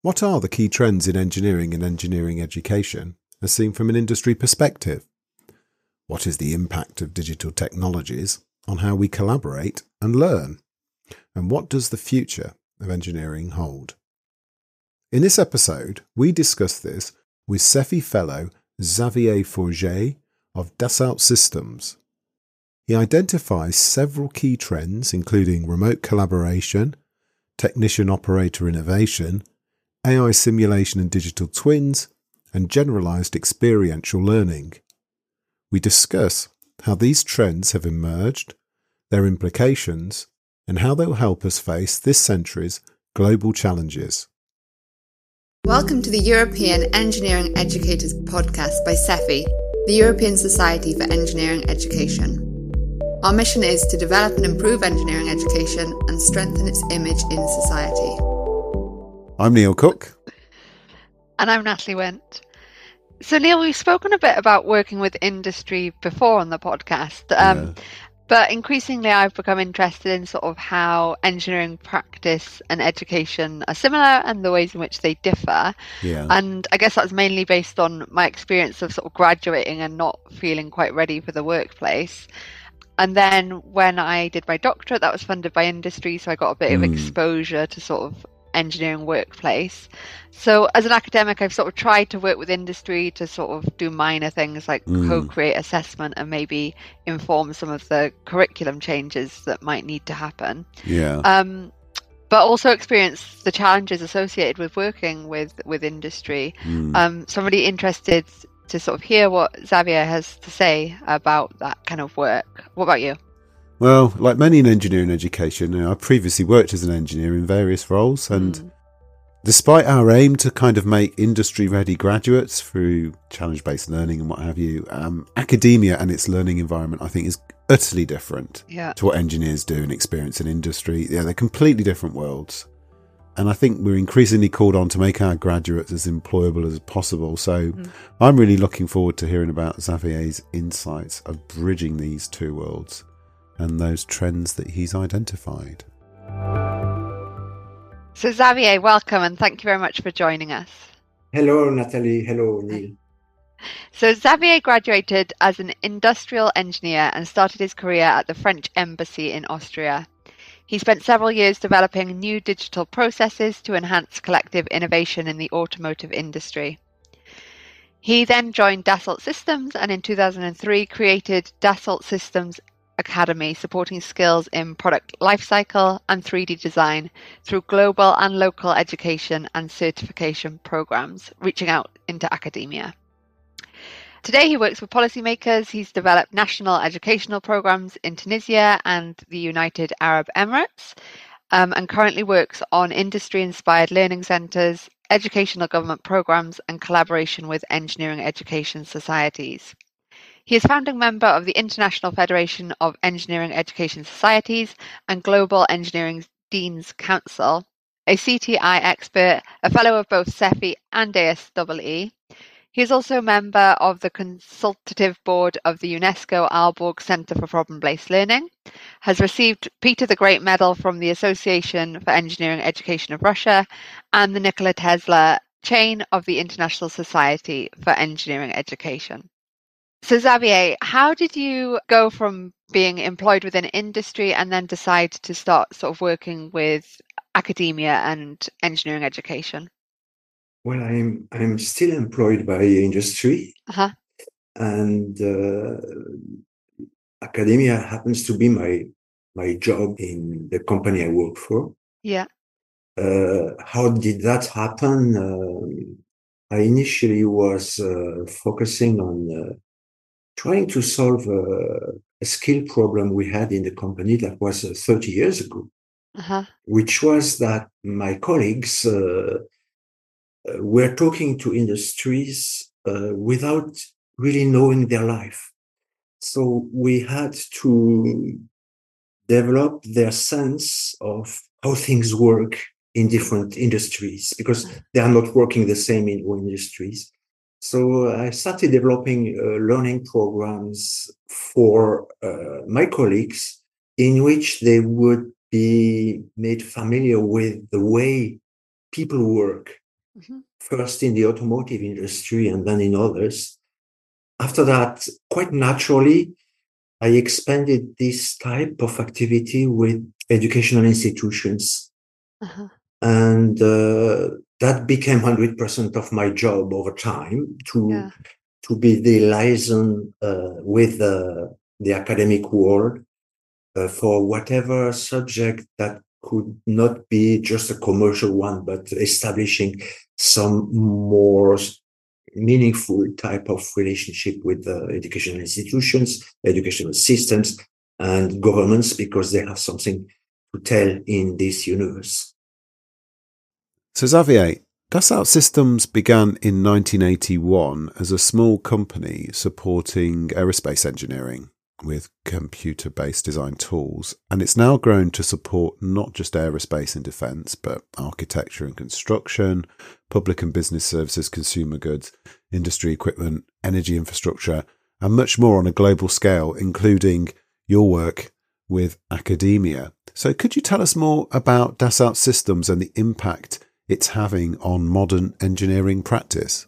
What are the key trends in engineering and engineering education as seen from an industry perspective? What is the impact of digital technologies on how we collaborate and learn? And what does the future of engineering hold? In this episode, we discuss this with SEFI Fellow Xavier Fouger of Dassault Systèmes. He identifies several key trends, including remote collaboration, technician operator innovation, AI simulation and digital twins, and generalized experiential learning. We discuss how these trends have emerged, their implications, and how they'll help us face this century's global challenges. Welcome to the European Engineering Educators podcast by SEFI, the European Society for Engineering Education. Our mission is to develop and improve engineering education and strengthen its image in society. I'm Neil Cooke. And I'm Natalie Wint. So, Neil, we've spoken a bit about working with industry before on the podcast. Um, yeah. But increasingly, I've become interested in sort of how engineering practice and education are similar and the ways in which they differ. Yeah. And I guess that's mainly based on my experience of sort of graduating and not feeling quite ready for the workplace. And then when I did my doctorate, that was funded by industry, so I got a bit mm. of exposure to sort of engineering workplace. So as an academic, I've sort of tried to work with industry to sort of do minor things like mm. co-create assessment and maybe inform some of the curriculum changes that might need to happen. Yeah. Um, but also experience the challenges associated with working with with industry. Mm. Um, somebody interested to sort of hear what Xavier has to say about that kind of work. What about you? Well, like many in engineering education, you know, I previously worked as an engineer in various roles, and mm. despite our aim to kind of make industry-ready graduates through challenge-based learning and what have you, um, academia and its learning environment, I think, is utterly different yeah. to what engineers do and experience in industry. Yeah, they're completely different worlds. And I think we're increasingly called on to make our graduates as employable as possible. So mm. I'm really looking forward to hearing about Xavier's insights of bridging these two worlds and those trends that he's identified. So, Xavier, welcome and thank you very much for joining us. Hello, Natalie. Hello, Neil. So, Xavier graduated as an industrial engineer and started his career at the French Embassy in Austria. He spent several years developing new digital processes to enhance collective innovation in the automotive industry. He then joined Dassault Systèmes and in 2003 created Dassault Systèmes Academy supporting skills in product lifecycle and 3D design through global and local education and certification programs, reaching out into academia. Today, he works with policymakers. He's developed national educational programs in Tunisia and the United Arab Emirates, um, and currently works on industry inspired learning centres, educational government programs, and collaboration with engineering education societies. He is founding member of the International Federation of Engineering Education Societies and Global Engineering Deans Council, a CTI expert, a fellow of both SEFI and ASEE. He is also a member of the consultative board of the UNESCO Aalborg Centre for Problem-Based Learning, has received Peter the Great Medal from the Association for Engineering Education of Russia and the Nikola Tesla Chain of the International Society for Engineering Education. So, Xavier, how did you go from being employed within industry and then decide to start sort of working with academia and engineering education? Well, I'm I'm still employed by industry, uh-huh. and uh, academia happens to be my my job in the company I work for. Yeah. Uh, how did that happen? Uh, I initially was uh, focusing on uh, trying to solve a, a, skill problem we had in the company that was uh, 30 years ago, uh-huh. which was that my colleagues uh, uh, were talking to industries uh, without really knowing their life. So we had to develop their sense of how things work in different industries because they are not working the same in all industries. So I started developing uh, learning programs for uh, my colleagues in which they would be made familiar with the way people work mm-hmm. first in the automotive industry and then in others. After that, quite naturally, I expanded this type of activity with educational institutions. Uh-huh. And uh, that became 100% of my job over time to, yeah. to be the liaison uh, with uh, the academic world uh, for whatever subject that could not be just a commercial one, but establishing some more meaningful type of relationship with the educational institutions, educational systems, and governments because they have something to tell in this universe. So, Xavier, Dassault Systèmes began in 1981 as a small company supporting aerospace engineering with computer based design tools, and it's now grown to support not just aerospace and defence, but architecture and construction, public and business services, consumer goods, industry equipment, energy infrastructure, and much more on a global scale, including your work with academia. So, could you tell us more about Dassault Systèmes and the impact it's having on modern engineering practice?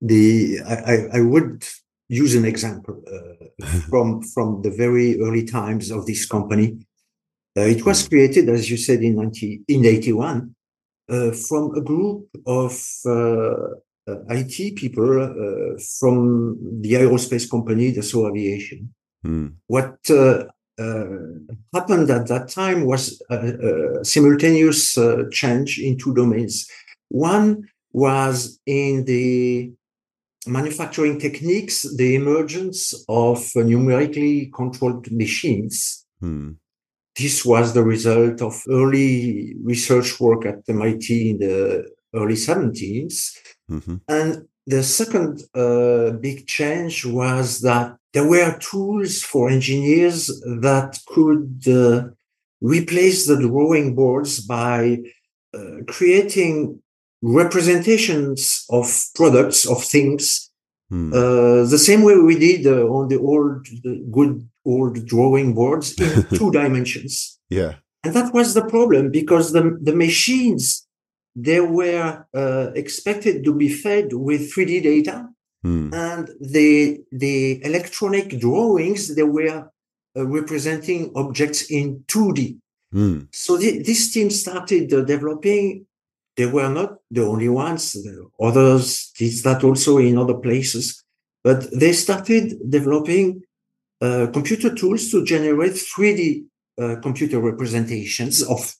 The I, I would use an example uh, from from the very early times of this company. Uh, it was created, as you said, in 19, in 81 uh, from a group of uh, uh, IT people uh, from the aerospace company, Dassault Aviation. Mm. What happened at that time was a, a simultaneous change in two domains. One was in the manufacturing techniques, the emergence of numerically controlled machines. Hmm. This was the result of early research work at MIT in the early 70s. Mm-hmm. And the second uh, big change was that there were tools for engineers that could uh, replace the drawing boards by uh, creating representations of products of things hmm. uh, the same way we did uh, on the old good old drawing boards in two dimensions. Yeah. And that was the problem because the, the machines they were uh, expected to be fed with 3d data hmm. and the the electronic drawings they were uh, representing objects in 2d hmm. so the, this team started uh, developing they were not the only ones. Others did that also in other places, but they started developing uh, computer tools to generate 3D uh, computer representations of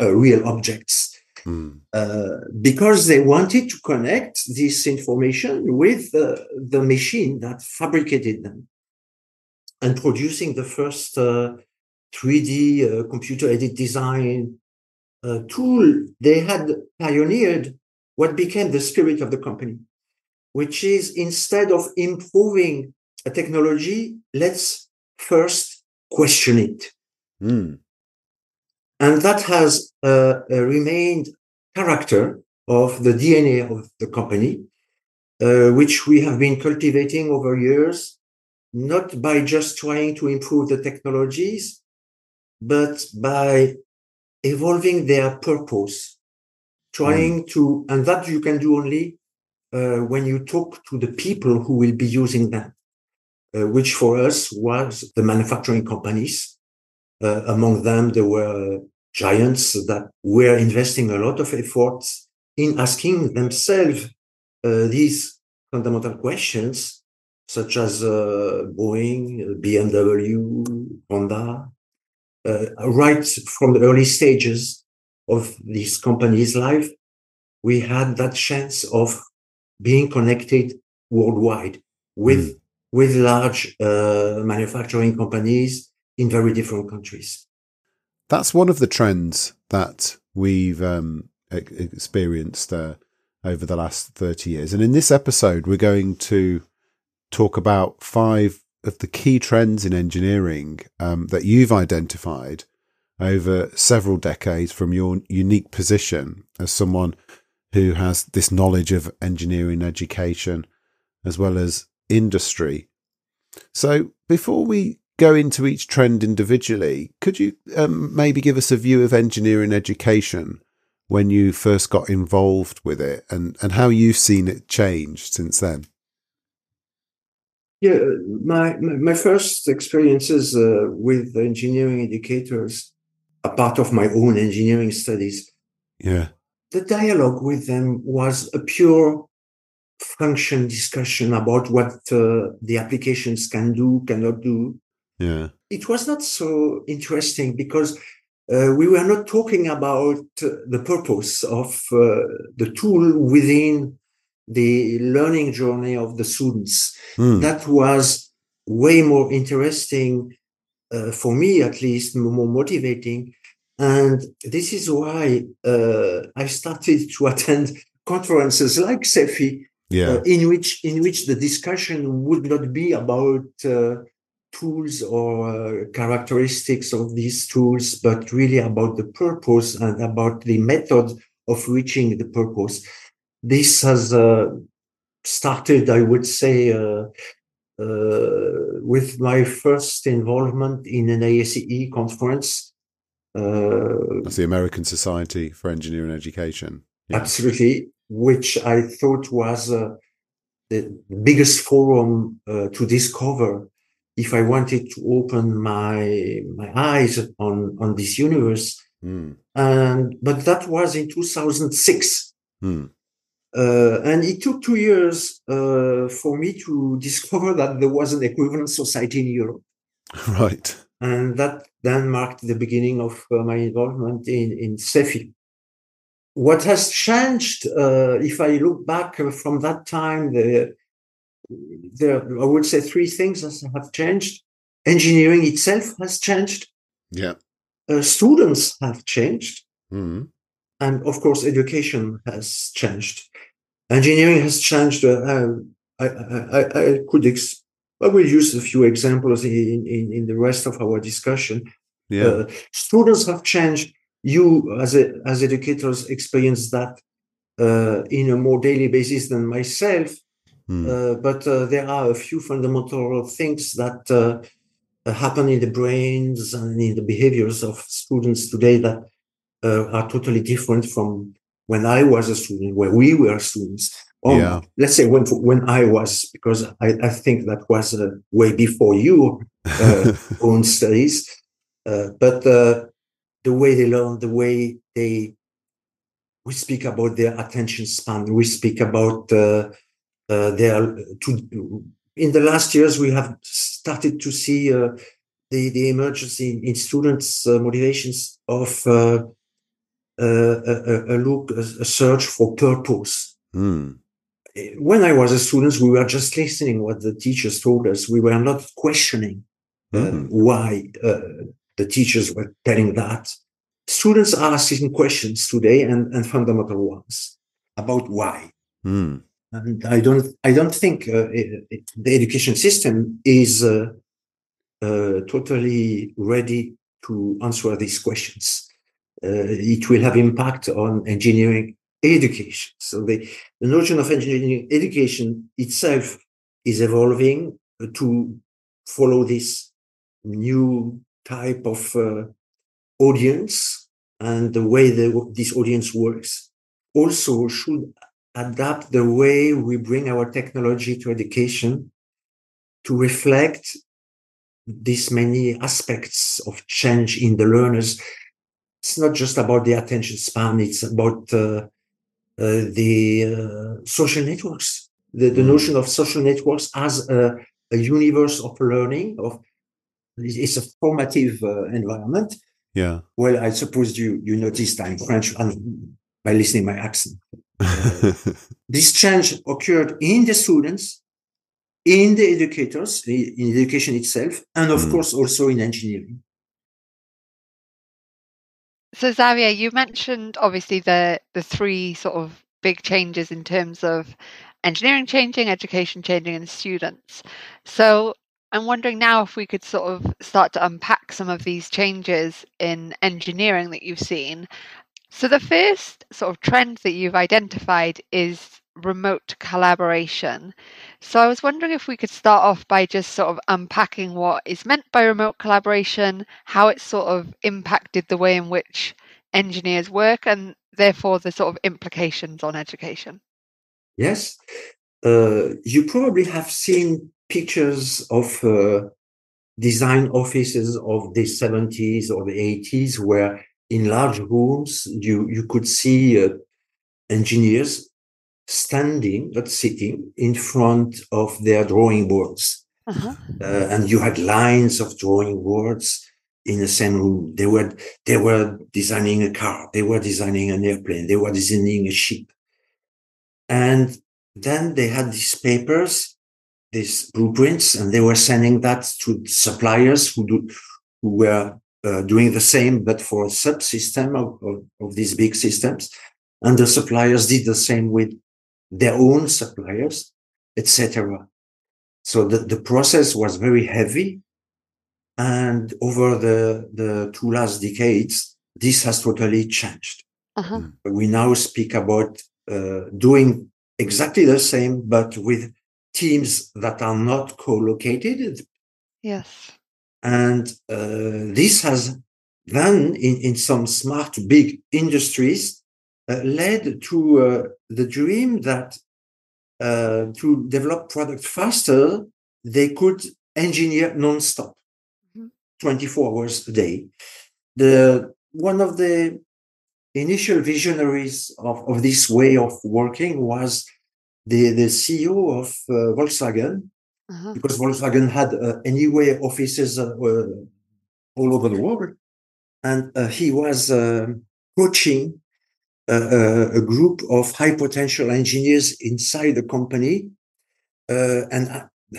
uh, real objects. Mm. because they wanted to connect this information with the machine that fabricated them and producing the first 3D uh, computer aided design uh, tool, they had pioneered what became the spirit of the company, which is instead of improving a technology, let's first question it. Mm. And that has uh, remained character of the DNA of the company, uh, which we have been cultivating over years, not by just trying to improve the technologies, but by evolving their purpose, trying mm. to, and that you can do only uh, when you talk to the people who will be using them, uh, which for us was the manufacturing companies. Uh, among them, there were giants that were investing a lot of effort in asking themselves uh, these fundamental questions, such as uh, Boeing, BMW, Honda, uh, right from the early stages of this company's life, we had that chance of being connected worldwide with mm. with large uh, manufacturing companies in very different countries. That's one of the trends that we've um, experienced uh, over the last 30 years. And in this episode, we're going to talk about five of the key trends in engineering um, that you've identified over several decades from your unique position as someone who has this knowledge of engineering education as well as industry. So, before we go into each trend individually, could you um, maybe give us a view of engineering education when you first got involved with it and, and how you've seen it change since then. Yeah, my, my first experiences uh, with engineering educators are part of my own engineering studies. Yeah. The dialogue with them was a pure function discussion about what uh, the applications can do, cannot do. Yeah. It was not so interesting because uh, we were not talking about the purpose of uh, the tool within the learning journey of the students. Mm. That was way more interesting uh, for me, at least, more motivating. And this is why uh, I started to attend conferences like SEFI, Yeah. uh, in which in which the discussion would not be about uh, tools or uh, characteristics of these tools, but really about the purpose and about the method of reaching the purpose. This has uh, started, I would say, uh, uh, with my first involvement in an ASEE conference. Uh, That's the American Society for Engineering Education. Yeah. absolutely, which I thought was uh, the biggest forum uh, to discover if I wanted to open my my eyes on on this universe. Mm. And but that was in 2006. Mm. Uh, and it took two years uh, for me to discover that there was an equivalent society in Europe. Right. And that then marked the beginning of uh, my involvement in, in SEFI. What has changed, uh, if I look back uh, from that time, the, there, I would say three things have changed. Engineering itself has changed. Yeah. Uh, students have changed. Mm. And of course, education has changed. Engineering has changed. Uh, I, I, I, I could ex- I will use a few examples in, in, in the rest of our discussion. Yeah. Uh, students have changed. You, as a, as educators, experience that uh, in a more daily basis than myself. Mm. Uh, but uh, there are a few fundamental things that uh, happen in the brains and in the behaviors of students today that uh, are totally different from when I was a student, where we were students. Or Yeah. let's say when when I was, because I, I think that was uh, way before you uh, own studies. Uh, but uh, the way they learn, the way they, we speak about their attention span. We speak about uh, uh, their to. In the last years, we have started to see uh, the the emergence in, in students' uh, motivations of uh, uh, a, a- look, a, a search for purpose Mm. when I was a student, we were just listening what the teachers told us. We were not questioning uh, Mhm. why uh, the teachers were telling that. Students are asking questions today and, and fundamental ones about why. Mm. And I don't, I don't think uh, it, it- the education system is uh, uh, totally ready to answer these questions. It will have impact on engineering education. So the, the notion of engineering education itself is evolving to follow this new type of uh, audience and the way the, this audience works. Also should adapt the way we bring our technology to education to reflect these many aspects of change in the learners. It's not just about the attention span, it's about uh, uh, the uh, social networks, the, the Mm. notion of social networks as a, a universe of learning, of it's a formative uh, environment. Yeah. Well, I suppose you you noticed I'm French and by listening my accent. This change occurred in the students, in the educators, in education itself, and of Mm. course also in engineering. So Xavier, you mentioned obviously the the three sort of big changes in terms of engineering changing, education changing, and students. So I'm wondering now if we could sort of start to unpack some of these changes in engineering that you've seen. So the first sort of trend that you've identified is remote collaboration. So I was wondering if we could start off by just sort of unpacking what is meant by remote collaboration, how it's sort of impacted the way in which engineers work and therefore the sort of implications on education. Yes. Uh, you probably have seen pictures of uh, design offices of the 70s or the 80s where in large rooms you, you could see uh, engineers standing, not sitting, in front of their drawing boards. Uh-huh. Uh, and you had lines of drawing boards in the same room. They were they were designing a car, they were designing an airplane, they were designing a ship. And then they had these papers, these blueprints, and they were sending that to suppliers who do who were uh, doing the same, but for a subsystem of, of, of these big systems. And the suppliers did the same with their own suppliers, etc. So the, the process was very heavy. And over the, the two last decades, this has totally changed. Uh-huh. We now speak about uh, doing exactly the same, but with teams that are not co-located. Yes. And uh, this has then, in, in some smart big industries, uh, led to uh, the dream that uh, to develop product faster, they could engineer non-stop, mm-hmm. 24 hours a day. The one of the initial visionaries of, of this way of working was the, the CEO of uh, Volkswagen, uh-huh. because Volkswagen had uh, anyway offices uh, all over the world. And uh, he was uh, coaching a group of high potential engineers inside the company. and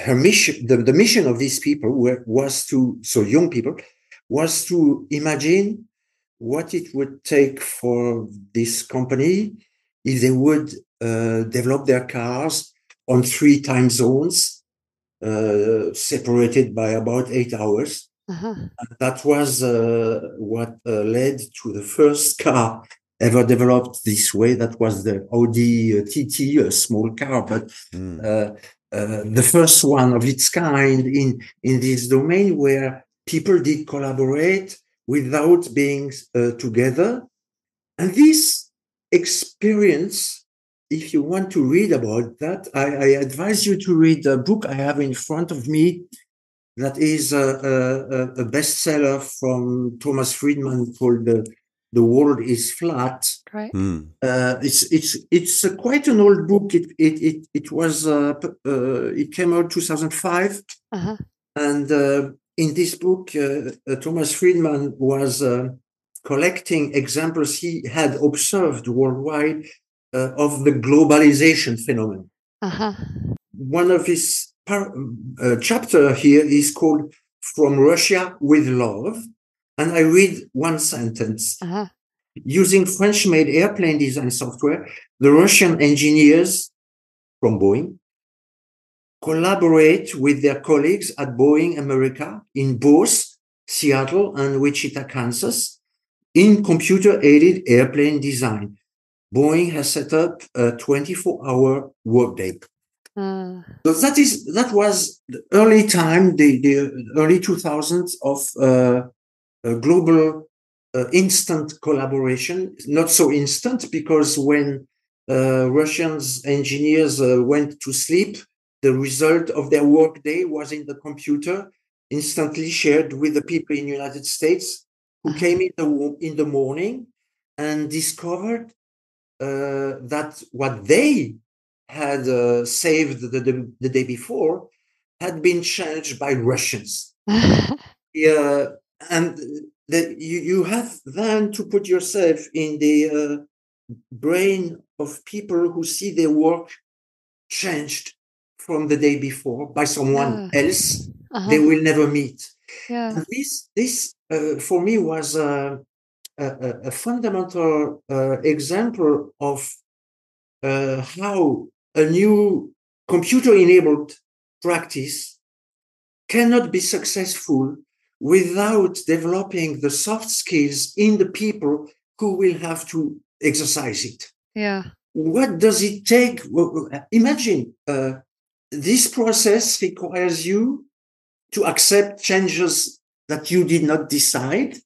her mission, the, the mission of these people were, was to, so young people, was to imagine what it would take for this company if they would uh, develop their cars on three time zones, uh, separated by about eight hours. Uh-huh. That was uh, what uh, led to the first car ever developed this way. That was the Audi TT, a small car, but mm. the first one of its kind in in this domain where people did collaborate without being uh, together. And this experience, if you want to read about that, I, I, advise you to read a book I have in front of me that is a, a, a bestseller from Thomas Friedman called the, the World is Flat. Right. Mm. Uh, it's it's it's uh, quite an old book. It it it, it was uh, uh it came out 2005, uh-huh. and uh, in this book, uh, uh, Thomas Friedman was uh, collecting examples he had observed worldwide uh, of the globalization phenomenon. Uh-huh. One of his par- uh, chapter here is called "From Russia with Love," and I read one sentence. Uh-huh. Using French-made airplane design software, the Russian engineers from Boeing collaborate with their colleagues at Boeing America in both Seattle and Wichita, Kansas, in computer aided airplane design. Boeing has set up a 24 hour workday. Uh. So that is that was the early time, the, the early 2000s of uh, global uh, instant collaboration. Not so instant because when uh, Russians engineers uh, went to sleep, the result of their workday was in the computer, instantly shared with the people in the United States who uh-huh. came in the, in the morning and discovered that what they had uh, saved the, the, the, day before had been changed by Russians. yeah, and the, you, you have then to put yourself in the uh, brain of people who see their work changed from the day before by someone yeah. else uh-huh. they will never meet. Yeah. This, this uh, for me was a, a, a fundamental uh, example of uh, how a new computer-enabled practice cannot be successful without developing the soft skills in the people who will have to exercise it. Yeah. What does it take? Imagine uh, this process requires you to accept changes that you did not decide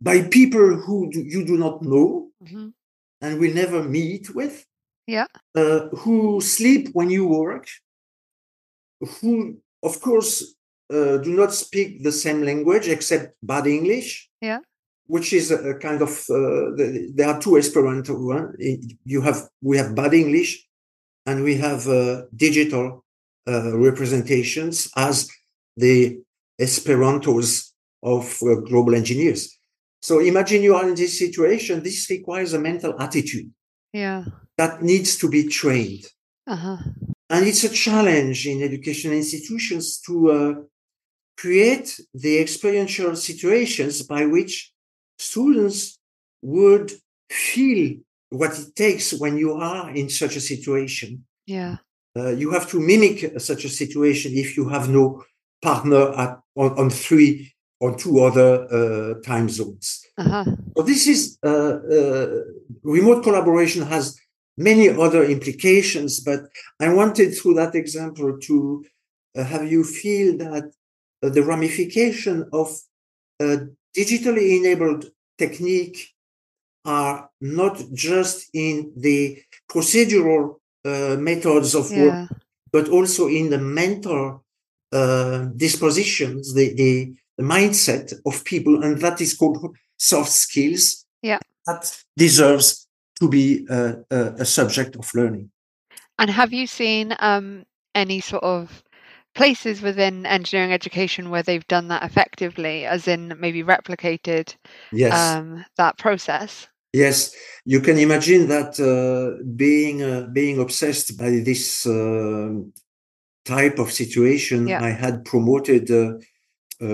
by people who do, you do not know Mhm. and will never meet with, Yeah. uh, who sleep when you work, who, of course, uh, do not speak the same language except bad English. Yeah. Which is a, a kind of uh, the, there are two Esperanto. One, you have we have bad English, and we have uh, digital uh, representations as the Esperantos of uh, global engineers. So imagine you are in this situation. This requires a mental attitude Yeah. that needs to be trained. Uh-huh. And it's a challenge in educational institutions to uh, create the experiential situations by which students would feel what it takes when you are in such a situation. Yeah. Uh, you have to mimic such a situation if you have no partner at, on, on three or two other uh, time zones. Uh-huh. So this is uh, uh, remote collaboration has many other implications, but I wanted through that example to uh, have you feel that uh, the ramification of digitally enabled technique are not just in the procedural uh, methods of work, but also in the mental uh, dispositions, the, the the mindset of people, and that is called soft skills. Yeah. That deserves to be a, a, a subject of learning. And have you seen um, any sort of places within engineering education where they've done that effectively, as in maybe replicated Yes. um, that process? Yes, you can imagine that uh, being uh, being obsessed by this um type of situation, Yeah. I had promoted uh, uh,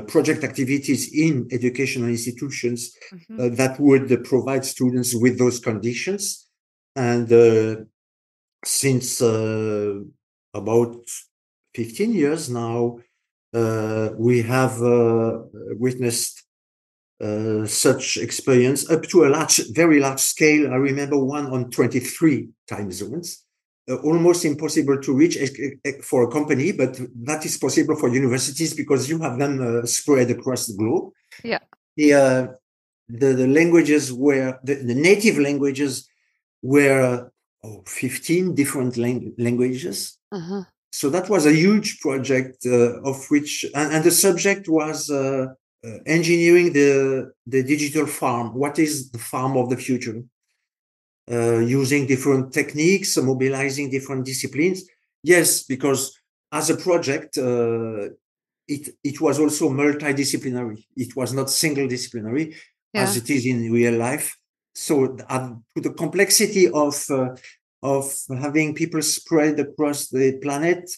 project activities in educational institutions Mhm. uh, that would uh, provide students with those conditions. And uh, since uh, about 15 years now, uh, we have uh, witnessed uh, such experience up to a large, very large scale. I remember one on 23 time zones, uh, almost impossible to reach ex- ex- for a company, but that is possible for universities because you have them uh, spread across the globe. Yeah. The, uh, the, the languages were, the, the native languages were oh, 15 different lang- languages. Uh-huh. So that was a huge project uh, of which, and, and the subject was uh, uh, engineering the the digital farm. What is the farm of the future? Uh, using different techniques, mobilizing different disciplines. Yes, because as a project, uh, it it was also multidisciplinary. It was not single disciplinary as it is in real life. So uh, to the complexity of uh, of having people spread across the planet,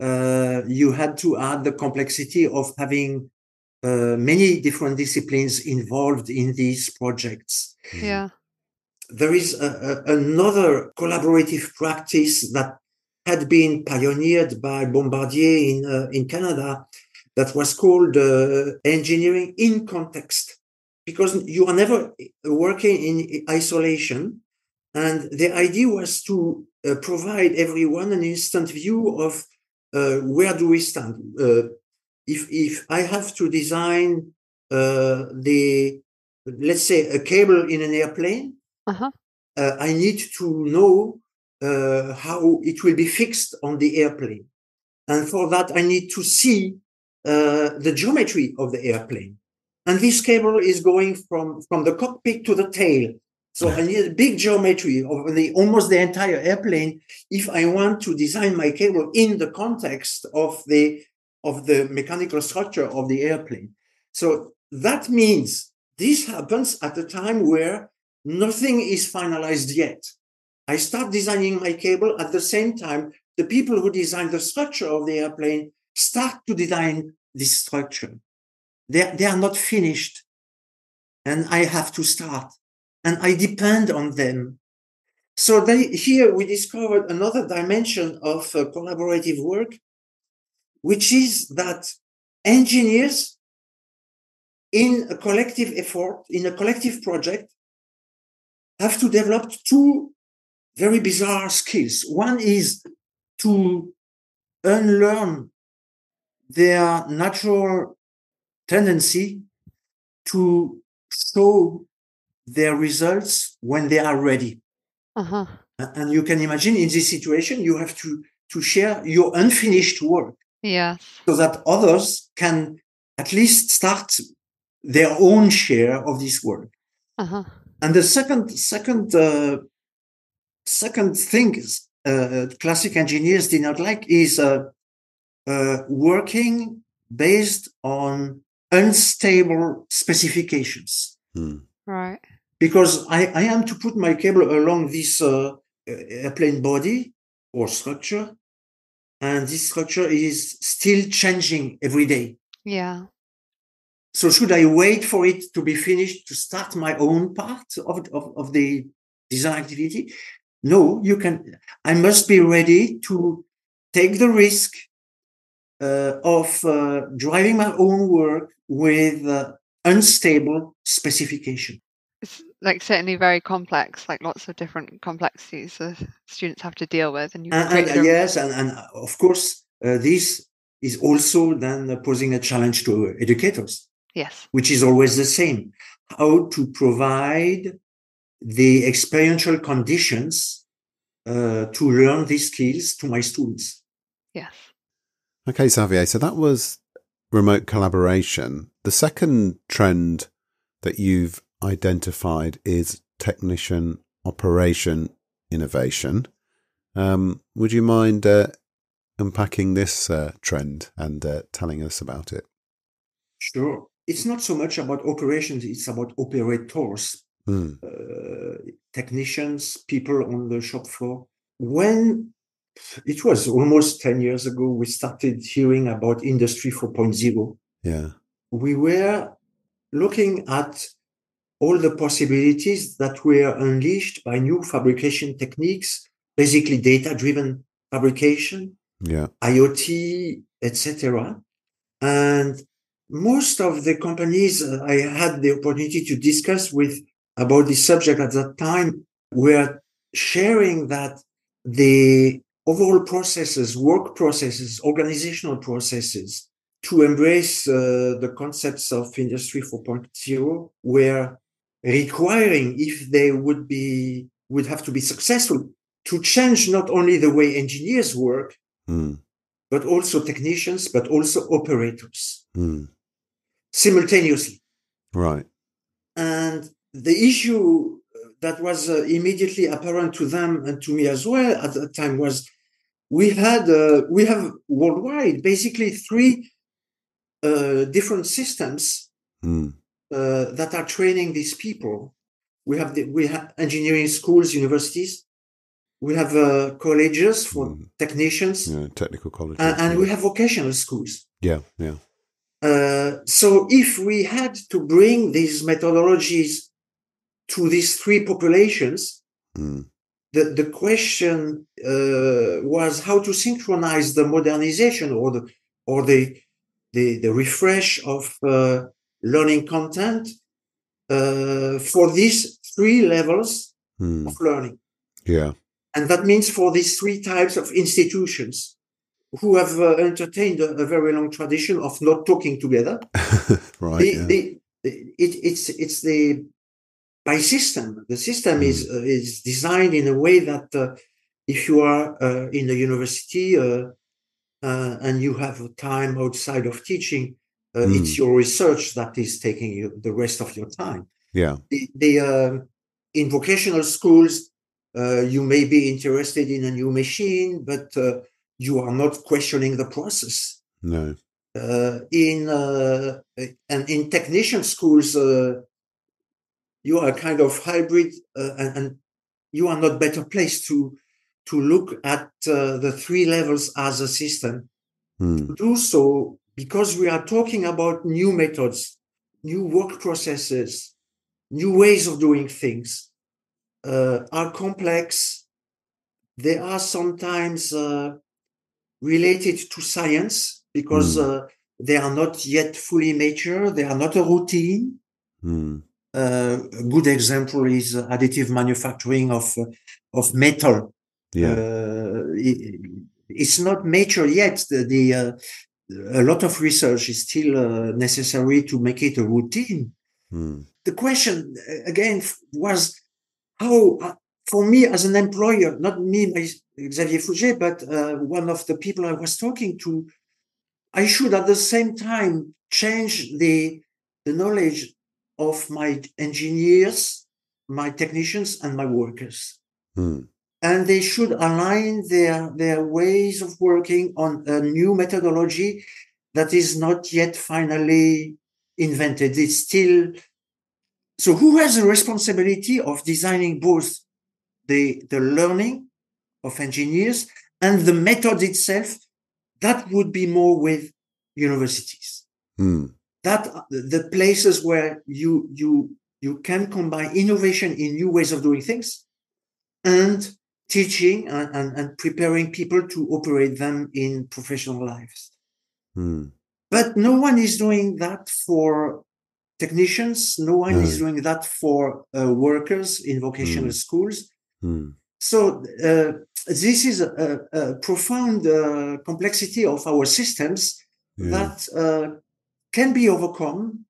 uh, you had to add the complexity of having uh, many different disciplines involved in these projects. Yeah. There is a, a- another collaborative practice that had been pioneered by Bombardier in uh, in Canada that was called uh, engineering in context because you are never working in isolation and the idea was to uh, provide everyone an instant view of uh, where do we stand. Uh, if if I have to design uh, the let's say a cable in an airplane, Uh-huh. uh, I need to know uh, how it will be fixed on the airplane, and for that I need to see uh, the geometry of the airplane. And this cable is going from from the cockpit to the tail. So I need a big geometry of the almost the entire airplane if I want to design my cable in the context of the of the mechanical structure of the airplane. So that means this happens at a time where nothing is finalized yet. I start designing my cable at the same time the people who design the structure of the airplane start to design this structure. They, they are not finished and I have to start and I depend on them. So they, here we discovered another dimension of uh, collaborative work, which is that engineers in a collective effort, in a collective project, have to develop two very bizarre skills. One is to unlearn their natural tendency to show their results when they are ready. Uh-huh. And you can imagine in this situation, you have to, to share your unfinished work Yes. so that others can at least start their own share of this work. Uh-huh. And the second, second, uh, second thing is, uh, classic engineers did not like is uh, uh, working based on unstable specifications. Hmm. Right. Because I, I am to put my cable along this uh, airplane body or structure, and this structure is still changing every day. Yeah. So should I wait for it to be finished to start my own part of, of, of the design activity? No, you can, I must be ready to take the risk uh, of uh, driving my own work with uh, unstable specification. It's like certainly very complex, like lots of different complexities that students have to deal with and you And, and, yes, and, and of course, uh, this is also then posing a challenge to educators. Yes. which is always the same. How to provide the experiential conditions uh, to learn these skills to my students. Yes. Okay, Xavier. So that was remote collaboration. The second trend that you've identified is technician operation innovation. Um, would you mind uh, unpacking this uh, trend and uh, telling us about it? Sure. It's not so much about operations, it's about operators, Hmm. uh, technicians, people on the shop floor. When it was almost 10 years ago, we started hearing about Industry 4.0. Yeah. we were looking at all the possibilities that were unleashed by new fabrication techniques, basically data driven fabrication, Yeah. IoT, etc. And most of the companies uh, I had the opportunity to discuss with about this subject at that time were sharing that the overall processes, work processes, organizational processes to embrace uh, the concepts of Industry 4.0 were requiring, if they would be, would have to be successful, to change not only the way engineers work, Hmm. but also technicians, but also operators Hmm. Simultaneously. Right. And the issue that was uh, immediately apparent to them and to me as well at that time was we had uh, we have worldwide basically three uh, different systems uh, that are training these people. We have the, we have engineering schools, universities. We have uh, colleges for Mm. technicians, Yeah. Technical college. and, and we have vocational schools. Yeah. Yeah. Uh, so if we had to bring these methodologies to these three populations, Hmm. the, the question uh, was how to synchronize the modernization or the or the the, the refresh of uh, learning content uh, for these three levels Hmm. of learning. Yeah. And that means for these three types of institutions who have uh, entertained a, a very long tradition of not talking together. right. yeah. it, it's it's the by system. The system is uh, is designed in a way that uh, if you are uh, in a university uh, uh, and you have time outside of teaching, uh, Mm. it's your research that is taking you the rest of your time. yeah. The, the um, in vocational schools, uh, you may be interested in a new machine, but uh, you are not questioning the process No. uh, in uh, and in technician schools, uh, you are kind of hybrid, uh, and, and you are not better placed to to look at uh, the three levels as a system. Hmm. To do so because we are talking about new methods, new work processes, new ways of doing things, uh, are complex. They are sometimes uh, related to science because Mm. uh, they are not yet fully mature. They are not a routine. Hmm. Uh, a good example is additive manufacturing of uh, of metal. Yeah. Uh, it- it's not mature yet. The, the uh, a lot of research is still uh, necessary to make it a routine. Hmm. the question again was how, for me as an employer, not me, my, Xavier Fouger, but uh, one of the people I was talking to, I should at the same time change the the knowledge of my engineers, my technicians, and my workers. Hmm. And they should align their, their ways of working on a new methodology that is not yet finally invented. It's still so who has the responsibility of designing both the, the learning of engineers and the method itself? That would be more with universities. Hmm. That the places where you you you can combine innovation in new ways of doing things and teaching and, and, and preparing people to operate them in professional lives. Hmm. But no one is doing that for technicians. No one is doing that for uh, workers in vocational Mm. schools. Hmm. So uh, this is a, a, profound uh, complexity of our systems Yeah. that uh, can be overcome.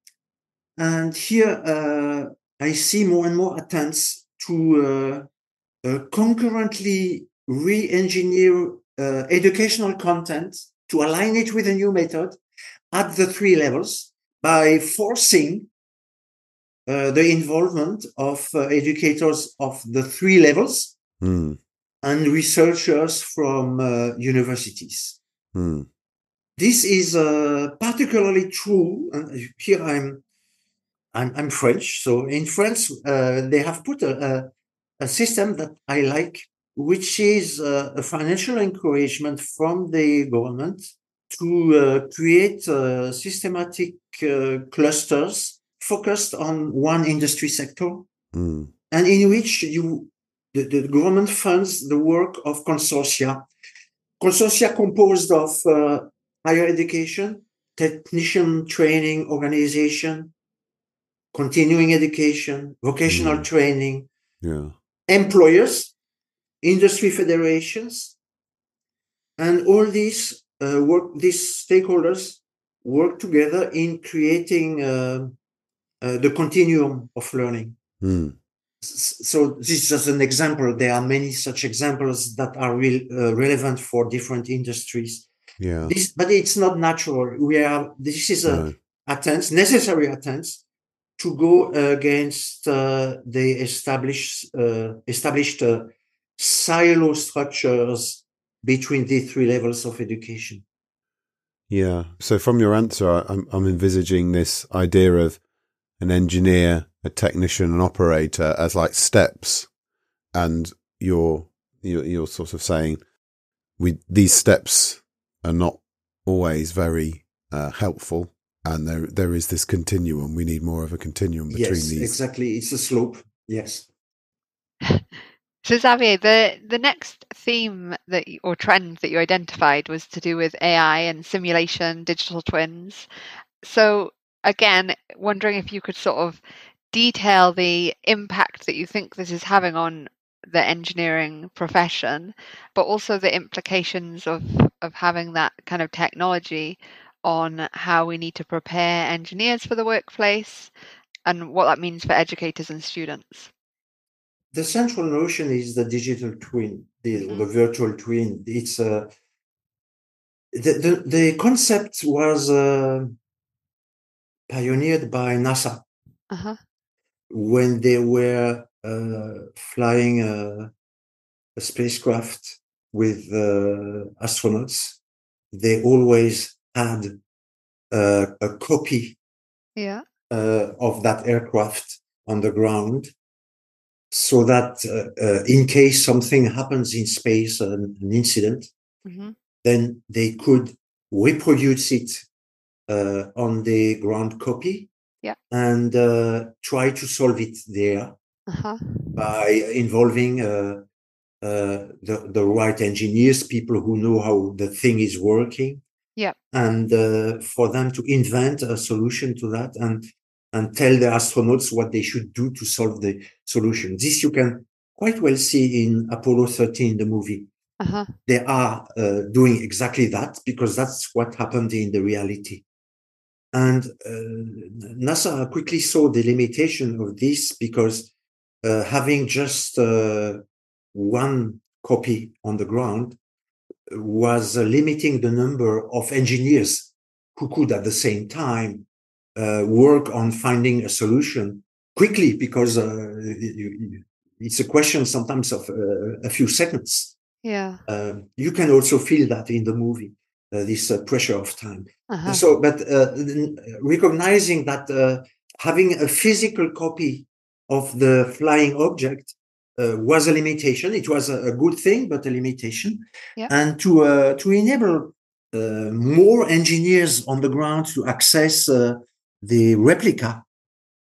And here uh, I see more and more attempts to uh, uh, concurrently re-engineer uh, educational content to align it with a new method at the three levels by forcing uh, the involvement of uh, educators of the three levels Hmm. And researchers from uh, universities. Hmm. This is uh, particularly true. And here I'm, I'm, I'm French. So in France, uh, they have put a, a, a system that I like, which is uh, a financial encouragement from the government to uh, create uh, systematic uh, clusters focused on one industry sector Hmm. and in which you the, the government funds the work of consortia. Consortia composed of uh, higher education, technician training organization, continuing education, vocational Mm. training, Yeah. employers, industry federations, and all these uh, work. These stakeholders work together in creating uh, uh, the continuum of learning. Hmm. So this is just an example. There are many such examples that are real, uh, relevant for different industries. Yeah. This, but it's not natural. We are. This is a No. attempts, necessary attempt, to go against uh, the established uh, established uh, silo structures between the three levels of education. Yeah. So from your answer, I'm, I'm envisaging this idea of an engineer, a technician, an operator as like steps, and you're you're, you're sort of saying we these steps are not always very uh, helpful, and there there is this continuum. We need more of a continuum between yes, these. exactly. It's a slope. Yes. So Xavier, the the next theme that or trend that you identified was to do with AI and simulation, digital twins. So again, wondering if you could sort of detail the impact that you think this is having on the engineering profession, but also the implications of of having that kind of technology on how we need to prepare engineers for the workplace and what that means for educators and students. the central notion is the digital twin, the, Mhm. the virtual twin. It's a the, the the concept was uh, pioneered by NASA Uh-huh. when they were uh, flying a, a spacecraft with uh, astronauts. They always had uh, a copy Yeah. uh, of that aircraft on the ground so that uh, uh, in case something happens in space, an, an incident, hmm then they could reproduce it uh, on the ground copy Yeah. and uh, try to solve it there Uh-huh. by involving uh, uh, the, the right engineers, people who know how the thing is working. Yeah. And uh, for them to invent a solution to that and and tell the astronauts what they should do to solve the solution. This you can quite well see in Apollo 13, the movie. Uh-huh. They are uh, doing exactly that because that's what happened in the reality. And uh, NASA quickly saw the limitation of this because uh, having just uh, one copy on the ground was uh, limiting the number of engineers who could at the same time uh, work on finding a solution quickly because uh, it's a question sometimes of uh, a few seconds. Yeah. Um, you can also feel that in the movie, this uh, pressure of time. Uh-huh. So, but recognizing that having a physical copy of the flying object uh, was a limitation. It was a, a, good thing, but a limitation. Yeah. And to uh, to enable uh, more engineers on the ground to access the replica,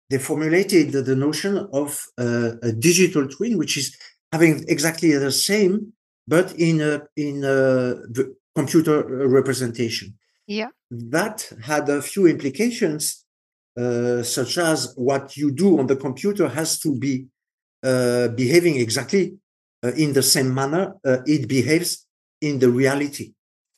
they formulated the, the notion of a digital twin, which is having exactly the same, but in a in a computer representation. Yeah. That had a few implications, uh, such as what you do on the computer has to be uh, behaving exactly uh, in the same manner uh, it behaves in the reality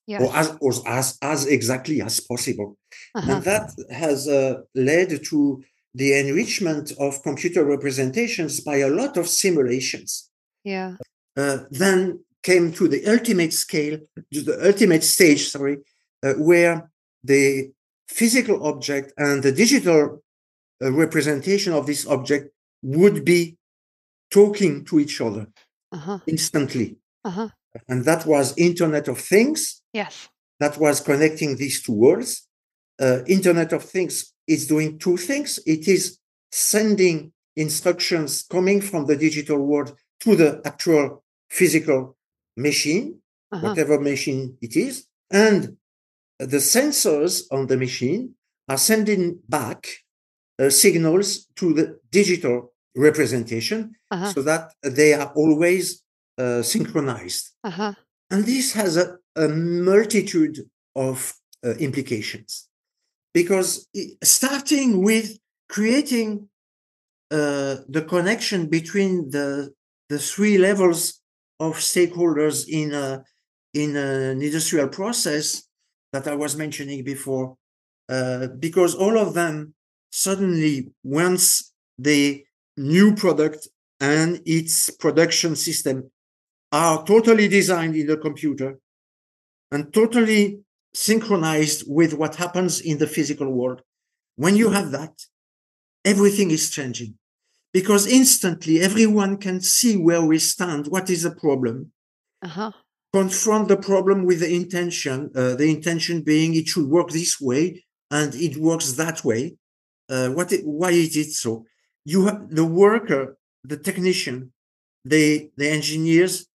yes. or as or as as exactly as possible uh-huh. and that has uh, led to the enrichment of computer representations by a lot of simulations yeah uh, then came to the ultimate scale to the ultimate stage sorry uh, where the physical object and the digital representation of this object would be talking to each other uh-huh. instantly. Uh-huh. And that was Internet of Things. Yes. That was connecting these two worlds. Uh, Internet of Things is doing two things. It is sending instructions coming from the digital world to the actual physical machine, uh-huh. whatever machine it is. And the sensors on the machine are sending back uh, signals to the digital representation uh-huh. so that they are always uh, synchronized. Uh-huh. And this has a, a multitude of uh, implications because starting with creating uh, the connection between the the three levels of stakeholders in a in an industrial process that I was mentioning before, uh, because all of them suddenly once the new product and its production system are totally designed in the computer and totally synchronized with what happens in the physical world. When you have that, everything is changing because instantly everyone can see where we stand, what is the problem, uh-huh. confront the problem with the intention, uh, the intention being it should work this way and it works that way. Uh, what it, why is it so? you have the worker, the technician, the, the engineers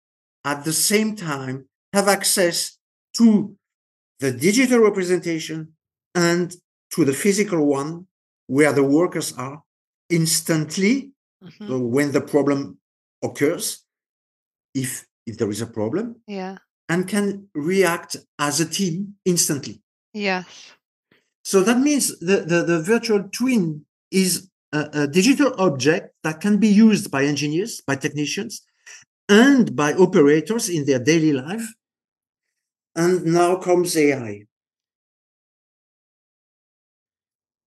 at the same time have access to the digital representation and to the physical one where the workers are instantly mm-hmm. so when the problem occurs if if there is a problem yeah and can react as a team instantly yes so that means the, the, the virtual twin is a, a digital object that can be used by engineers, by technicians, and by operators in their daily life. And now comes AI.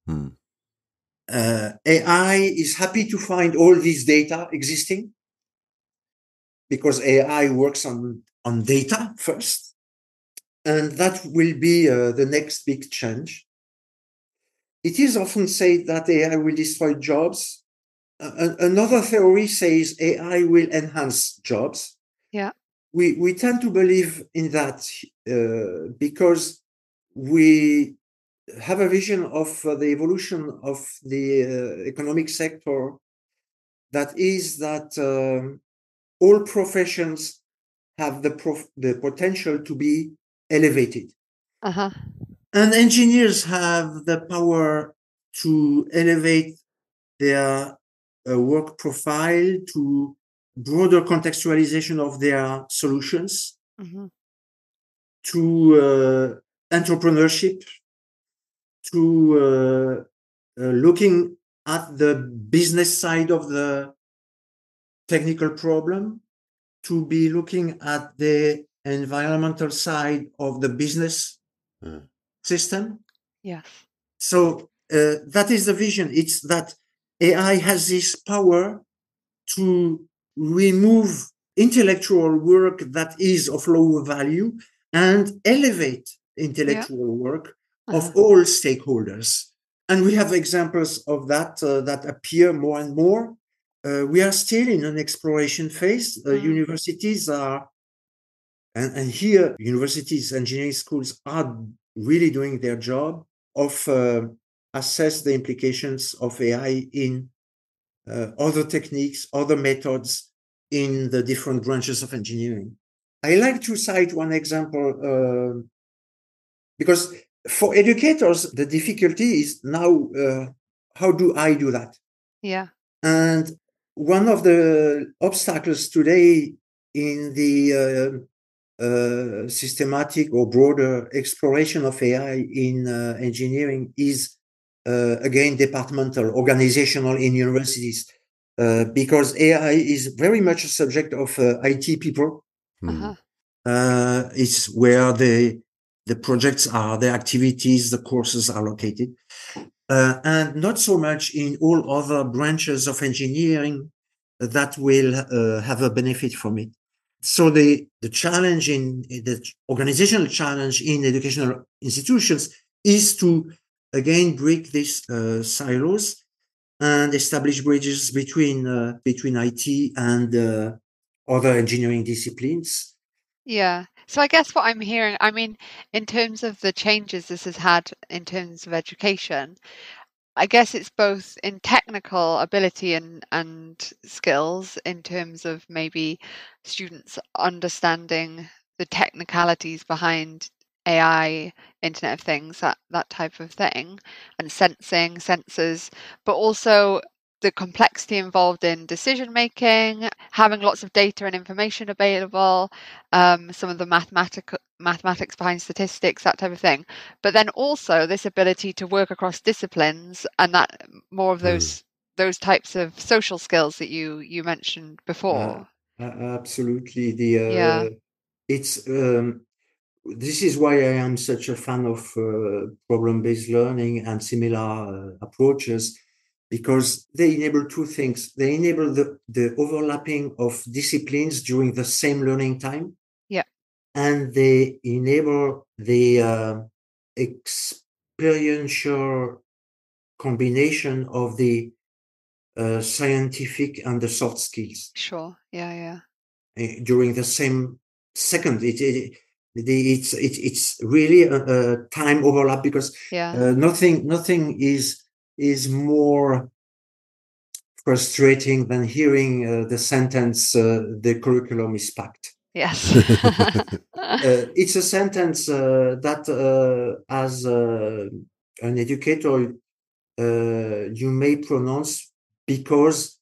Hmm. Uh, AI is happy to find all this data existing because AI works on, on data first. And that will be uh, the next big change. It is often said that AI will destroy jobs. Uh, another theory says AI will enhance jobs. Yeah. We, we tend to believe in that uh, because we have a vision of uh, the evolution of the uh, economic sector that is that um, all professions have the, prof- the potential to be elevated. Uh-huh. And engineers have the power to elevate their uh, work profile to broader contextualization of their solutions, mm-hmm. to uh, entrepreneurship, to uh, uh, looking at the business side of the technical problem, to be looking at the environmental side of the business mm system. Yes. So uh, that is the vision. It's that AI has this power to remove intellectual work that is of lower value and elevate intellectual yeah. work of all stakeholders. And we have examples of that uh, that appear more and more. Uh, we are still in an exploration phase. Uh, mm. Universities are, and, and, here, universities, engineering schools are really doing their job of uh, assess the implications of AI in uh, other techniques, other methods in the different branches of engineering. I like to cite one example uh, because for educators, the difficulty is now uh, how do I do that? Yeah. And one of the obstacles today in the uh, uh, systematic or broader exploration of AI in uh, engineering is uh, again departmental, organizational in universities, uh, because AI is very much a subject of IT people. Uh-huh. it's where the the projects are, the activities, the courses are located, uh, and not so much in all other branches of engineering that will uh, have a benefit from it. So the, the challenge in the organizational challenge in educational institutions is to again break these uh, silos and establish bridges between uh, between IT and uh, other engineering disciplines. Yeah, so I guess what I'm hearing, I mean, in terms of the changes this has had in terms of education, I guess it's both in technical ability and, and skills in terms of maybe students understanding the technicalities behind AI, Internet of Things, that, that type of thing, and sensing, sensors, but also the complexity involved in decision making, having lots of data and information available, um, some of the mathematical mathematics behind statistics, that type of thing. But then also this ability to work across disciplines and that more of those mm. those types of social skills that you you mentioned before. Uh, absolutely, the uh, yeah. it's um, this is why I am such a fan of uh, problem based learning and similar uh, approaches because they enable two things. They enable the, the overlapping of disciplines during the same learning time. Yeah. And they enable the uh, experiential combination of the uh, scientific and the soft skills. Sure. Yeah. Yeah. Uh, during the same second, it, it it's it's it's really a, a time overlap because yeah. uh, nothing nothing is is more frustrating than hearing uh, the sentence uh, the curriculum is packed. Yes. Uh, it's a sentence uh, that uh, as uh, an educator you may pronounce because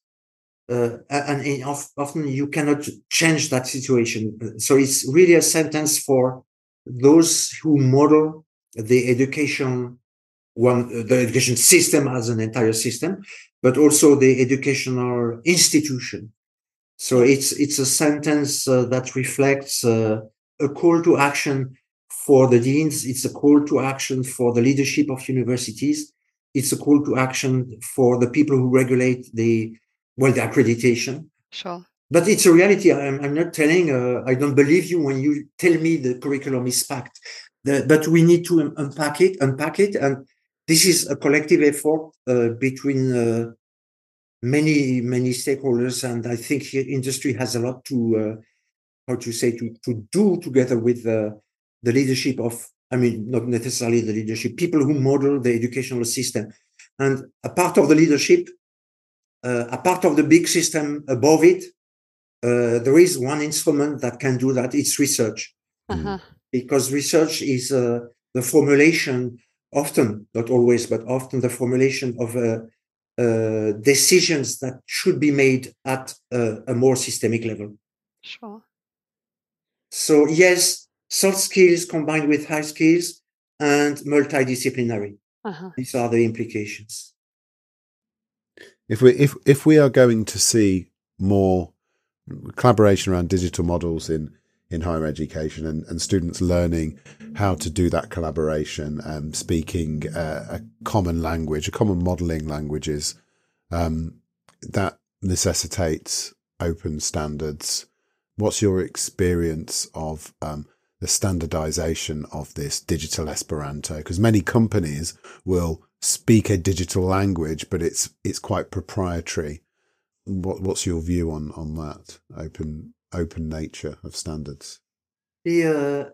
and often you cannot change that situation. So it's really a sentence for those who model the education one the education system as an entire system, but also the educational institution. So it's it's a sentence uh, that reflects uh, a call to action for the deans. It's a call to action for the leadership of universities. It's a call to action for the people who regulate the well the accreditation. Sure. But it's a reality. I'm, I'm not telling. Uh, I don't believe you when you tell me the curriculum is packed. The, but we need to unpack it, unpack it, and this is a collective effort uh, between uh, many many stakeholders, and I think industry has a lot to uh, how to say to to do together with the leadership of I mean not necessarily the leadership people who model the educational system, and a part of the leadership, uh, a part of the big system above it. Uh, there is one instrument that can do that. It's research, uh-huh. because research is uh, the formulation often, not always, but often the formulation of uh, uh, decisions that should be made at a, a more systemic level. Sure. So yes, soft skills combined with high skills and multidisciplinary. Uh-huh. These are the implications. If we if if we are going to see more collaboration around digital models in in higher education and, and students learning how to do that collaboration, um, speaking uh, a common language, a common modeling languages, um, that necessitates open standards. What's your experience of um, the standardization of this digital Esperanto? Because many companies will speak a digital language, but it's it's quite proprietary. What, what's your view on on that open open nature of standards? The uh,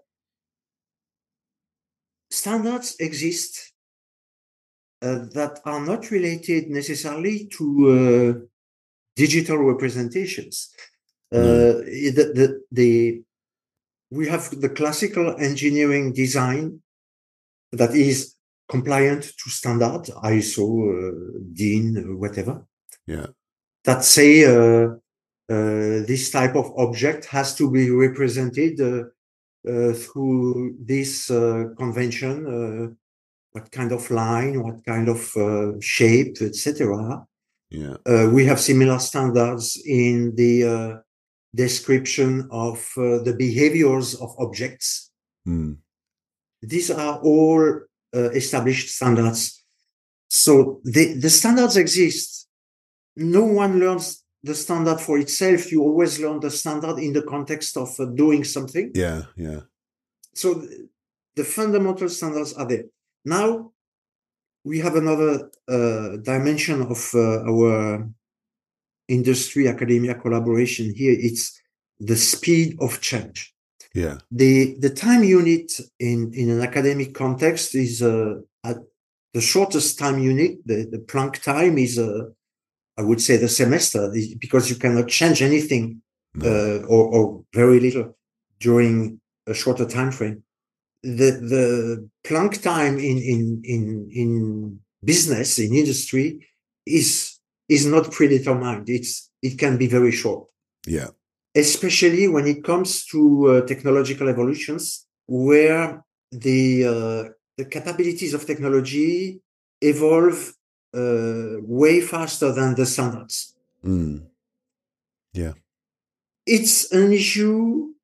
standards exist uh, that are not related necessarily to uh, digital representations. Uh, the, the, the, we have the classical engineering design that is compliant to standard, ISO, uh, DIN, whatever. Yeah. That say uh, uh, Uh, this type of object has to be represented uh, uh, through this uh, convention, uh, what kind of line, what kind of shape, etc. Yeah. we have similar standards in the description of the behaviors of objects. Mm. These are all established standards. So the, the standards exist. No one learns the standard for itself. You always learn the standard in the context of uh, doing something. Yeah, yeah. So the fundamental standards are there. Now we have another uh, dimension of uh, our industry academia collaboration here. It's the speed of change. Yeah. The the time unit in in an academic context is uh, at the shortest time unit. The the Planck time is uh, I would say the semester because you cannot change anything no. uh, or, or, very little during a shorter time frame. The the Planck time in in in in business in industry is is not predetermined. It's it can be very short. Yeah, especially when it comes to uh, technological evolutions, where the uh, the capabilities of technology evolve uh, way faster than the standards. Mm. Yeah. It's an issue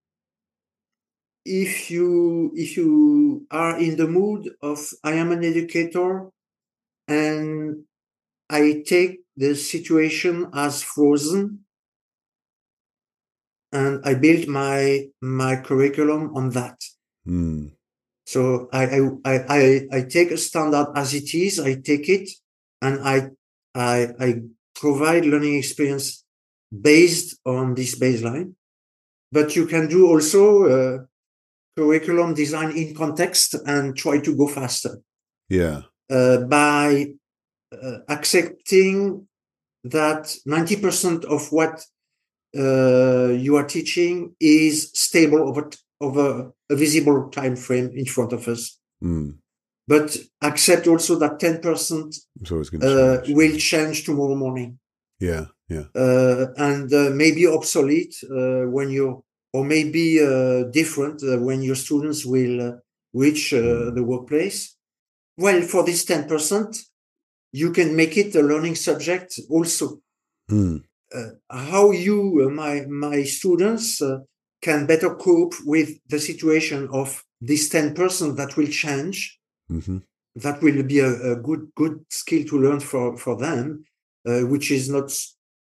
if you if you are in the mood of I am an educator and I take the situation as frozen and I build my my curriculum on that. Mm. So I, I I I take a standard as it is. I take it and I, I, I provide learning experience based on this baseline. But you can do also uh, curriculum design in context and try to go faster. Yeah. Uh, by uh, accepting that 90% of what uh, you are teaching is stable over over a visible time frame in front of us. Mm but accept also that 10% uh, change. will change tomorrow morning. Yeah, yeah. Uh, and uh, maybe obsolete uh, when you're, or maybe uh, different uh, when your students will reach mm. the workplace. Well, for this 10%, you can make it a learning subject also. Mm. how you, my, my students, can better cope with the situation of this 10% that will change Mm-hmm. That will be a, a, good good skill to learn for for them, uh, which is not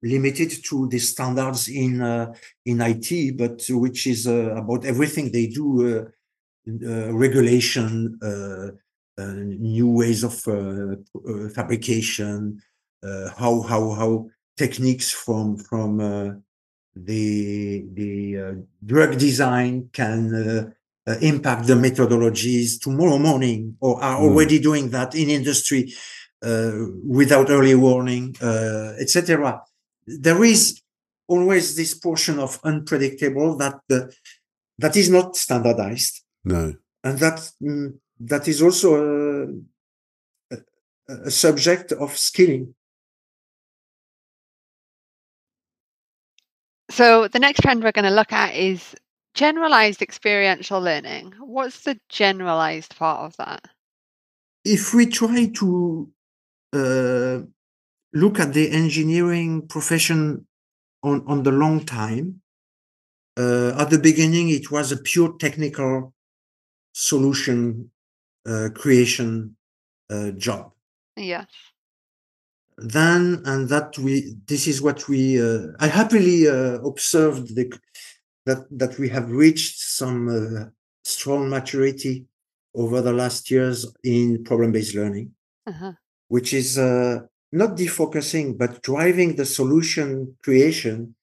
limited to the standards in uh, in IT, but which is uh, about everything they do, uh, uh, regulation, uh, new ways of fabrication, how how how techniques from from the the drug design can uh, impact the methodologies tomorrow morning or are hmm. already mm. doing that in industry uh, without early warning, uh, etc. There is always this portion of unpredictable that that is not standardized. No, and that mm, that is also a, a subject of skilling. So the next trend we're going to look at is Generalized experiential learning. What's the generalized part of that? If we try to uh, look at the engineering profession on, on the long time, uh, at the beginning, it was a pure technical solution uh, creation uh, job. Yes. Then, and that we, this is what we, uh, I happily uh, observed the, that that we have reached some uh, strong maturity over the last years in problem-based learning, Uh-huh. which is uh, not defocusing but driving the solution creation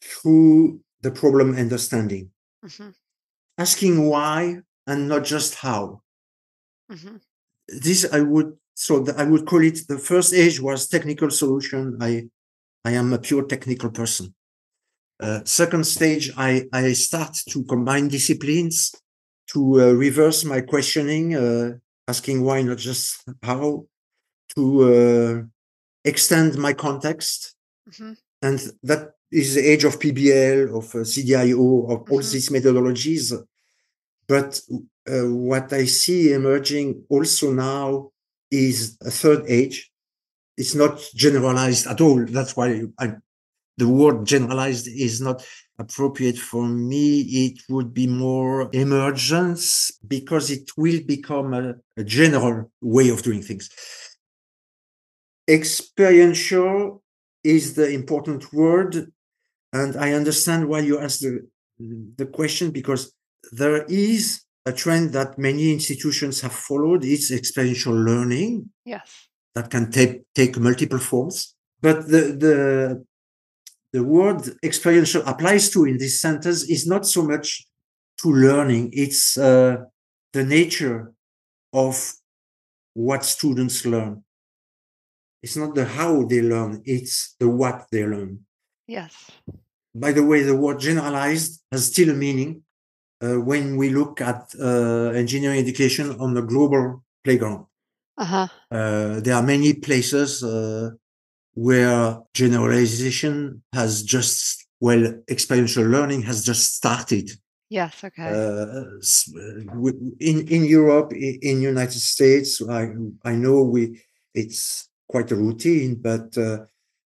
through the problem understanding, hmm asking why and not just how. hmm This I would so the, I would call it the first age was technical solution. I I am a pure technical person. Uh, second stage, I, I start to combine disciplines to uh, reverse my questioning, uh, asking why, not just how, to uh, extend my context. hmm And that is the age of PBL, of uh, CDIO, of all Mhm. these methodologies. But uh, what I see emerging also now is a third age. It's not generalized at all. That's why I, the word generalized is not appropriate for me. It would be more emergence because it will become a, a general way of doing things. Experiential is the important word. And I understand why you asked the, the question because there is a trend that many institutions have followed. It's experiential learning Yes. that can take take multiple forms. But the the the word experiential applies to in this sentence is not so much to learning; it's uh, the nature of what students learn. It's not the how they learn; it's the what they learn. Yes. By the way, the word generalized has still a meaning uh, when we look at uh, engineering education on the global playground. Uh-huh. Uh, there are many places uh, where generalization has just, well, experiential learning has just started. Yes. Okay. Uh, uh, in in Europe, in United States, I I know we it's quite a routine, but uh,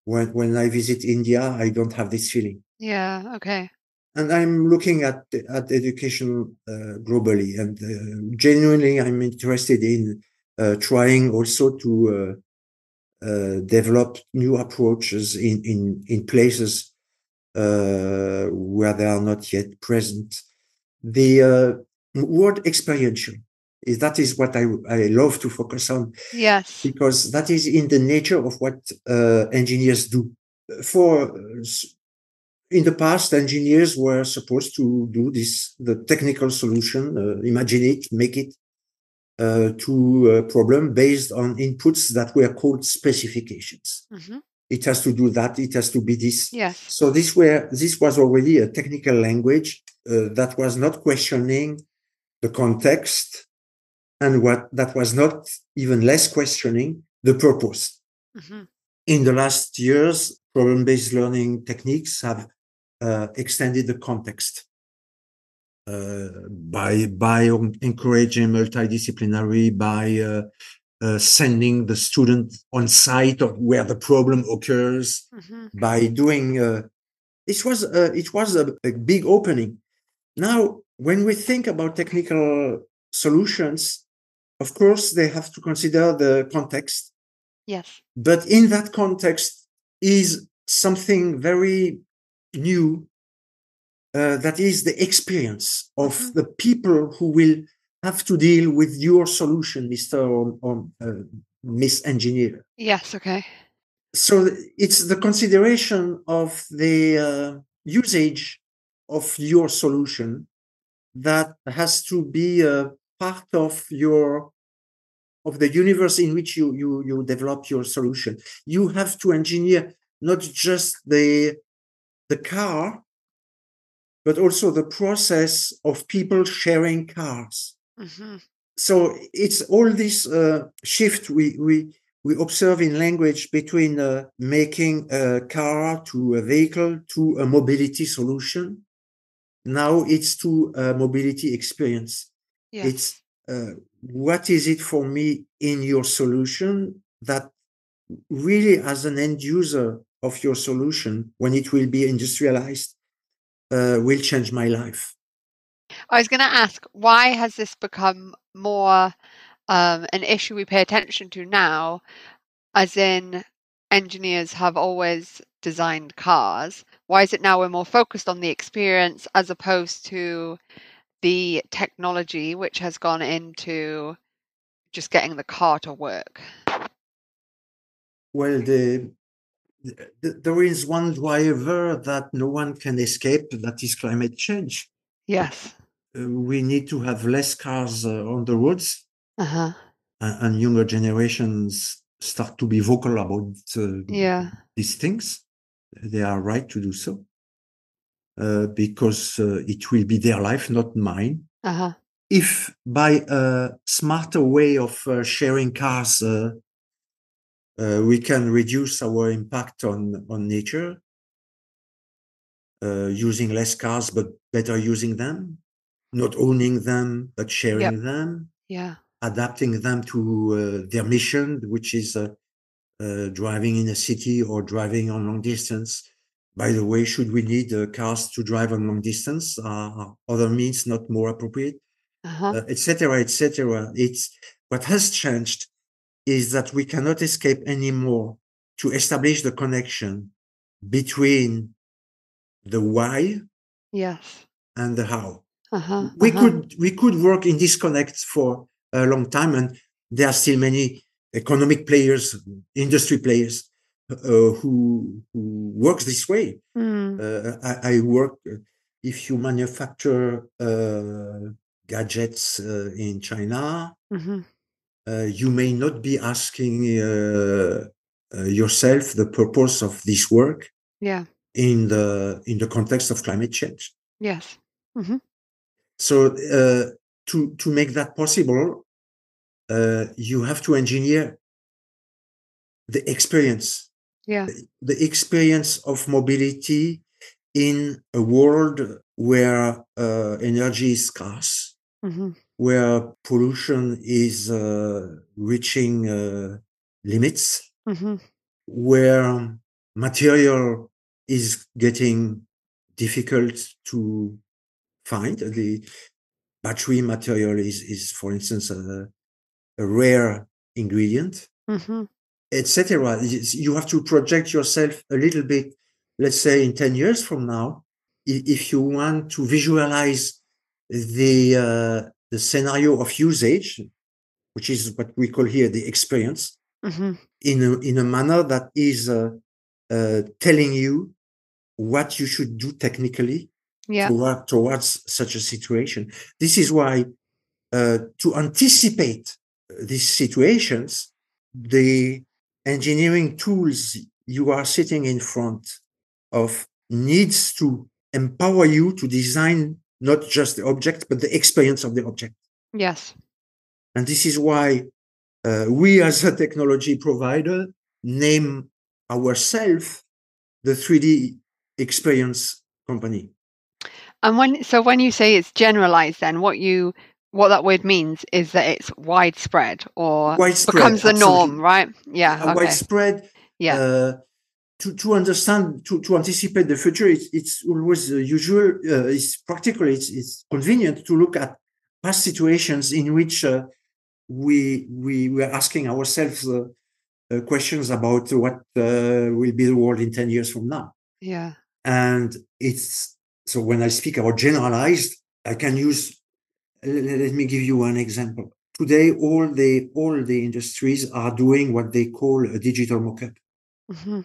when when I visit India, I don't have this feeling. yeah. Okay. And I'm looking at at education uh, globally, and uh, genuinely, I'm interested in uh, trying also to uh, develop new approaches in in in places uh, where they are not yet present. The uh, word experiential is that is what I I love to focus on Yes. because that is in the nature of what uh, engineers do. For in the past, engineers were supposed to do this the technical solution, uh, imagine it, make it uh, to a problem based on inputs that were called specifications. hmm It has to do that. It has to be this. Yes. So this were this was already a technical language uh, that was not questioning the context, and what that was not even less questioning the purpose. hmm In the last years, problem-based learning techniques have uh, extended the context uh, by by encouraging multidisciplinary, by uh, uh, sending the student on site of where the problem occurs, hmm by doing uh, it was uh, it was a, a big opening. Now when we think about technical solutions of course they have to consider the context. Yes. but in that context is something very new uh, that is the experience of Mhm. the people who will have to deal with your solution mr or, or uh, miss engineer Yes. Okay. so it's the consideration of the uh, usage of your solution that has to be a part of your of the universe in which you you you develop your solution you have to engineer not just the the car but also the process of people sharing cars. Hmm so it's all this uh, shift we we we observe in language between uh, making a car to a vehicle to a mobility solution. Now it's to a mobility experience. It's uh, what is it for me in your solution that really as an end user of your solution when it will be industrialized uh, will change my life. I was going to ask, why has this become more um, an issue we pay attention to now? As in, engineers have always designed cars. Why is it now we're more focused on the experience as opposed to the technology, which has gone into just getting the car to work? Well, the, the, there is one driver that no one can escape, that is climate change. Yes. Uh, we need to have less cars uh, on the roads, Uh-huh. and, and younger generations start to be vocal about uh, Yeah. these things. They are right to do so uh, because uh, it will be their life, not mine. Uh-huh. If by a smarter way of uh, sharing cars, uh, we can reduce our impact on, on nature, uh, using less cars, but better using them, not owning them, but sharing them, Yeah. adapting them to uh, their mission, which is uh, uh, driving in a city or driving on long distance. By the way, should we need uh, cars to drive on long distance? Are other means not more appropriate, Uh-huh. uh, etc., etc. It's what has changed is that we cannot escape anymore to establish the connection between the why yes. and the how. Uh-huh. we uh-huh. could we could work in disconnect for a long time and there are still many economic players industry players uh, who who works this way Mm. uh, I, I work uh, if you manufacture uh, gadgets uh, in china hmm uh, you may not be asking uh, uh, yourself the purpose of this work Yeah. in the in the context of climate change Yes. So uh, to to make that possible, uh, you have to engineer the experience, Yeah. the experience of mobility in a world where uh, energy is scarce, hmm where pollution is uh, reaching uh, limits, hmm where material is getting difficult to find. The battery material is, is for instance, a, a rare ingredient, hmm etc. You have to project yourself a little bit, let's say in 10 years from now, if you want to visualize the, uh, the scenario of usage, which is what we call here the experience, hmm in a, in a manner that is uh, uh, telling you what you should do technically Yeah. toward, towards such a situation. This is why, uh, to anticipate these situations, the engineering tools you are sitting in front of needs to empower you to design not just the object, but the experience of the object. Yes. And this is why uh, we, as a technology provider, name ourselves the 3D experience company. And when so when you say it's generalized, then what you what that word means is that it's widespread or Widespread, becomes the norm, right? Yeah. Okay. Widespread. Yeah. Uh, to, to understand, to, to anticipate the future, it's, it's always uh, usual, uh, it's practical, it's, it's convenient to look at past situations in which uh, we, we were asking ourselves uh, uh, questions about what uh, will be the world in 10 years from now. Yeah. And it's so when I speak about generalized, I can use. Let, me give you one example. Today, all the all the industries are doing what they call a digital mockup, hmm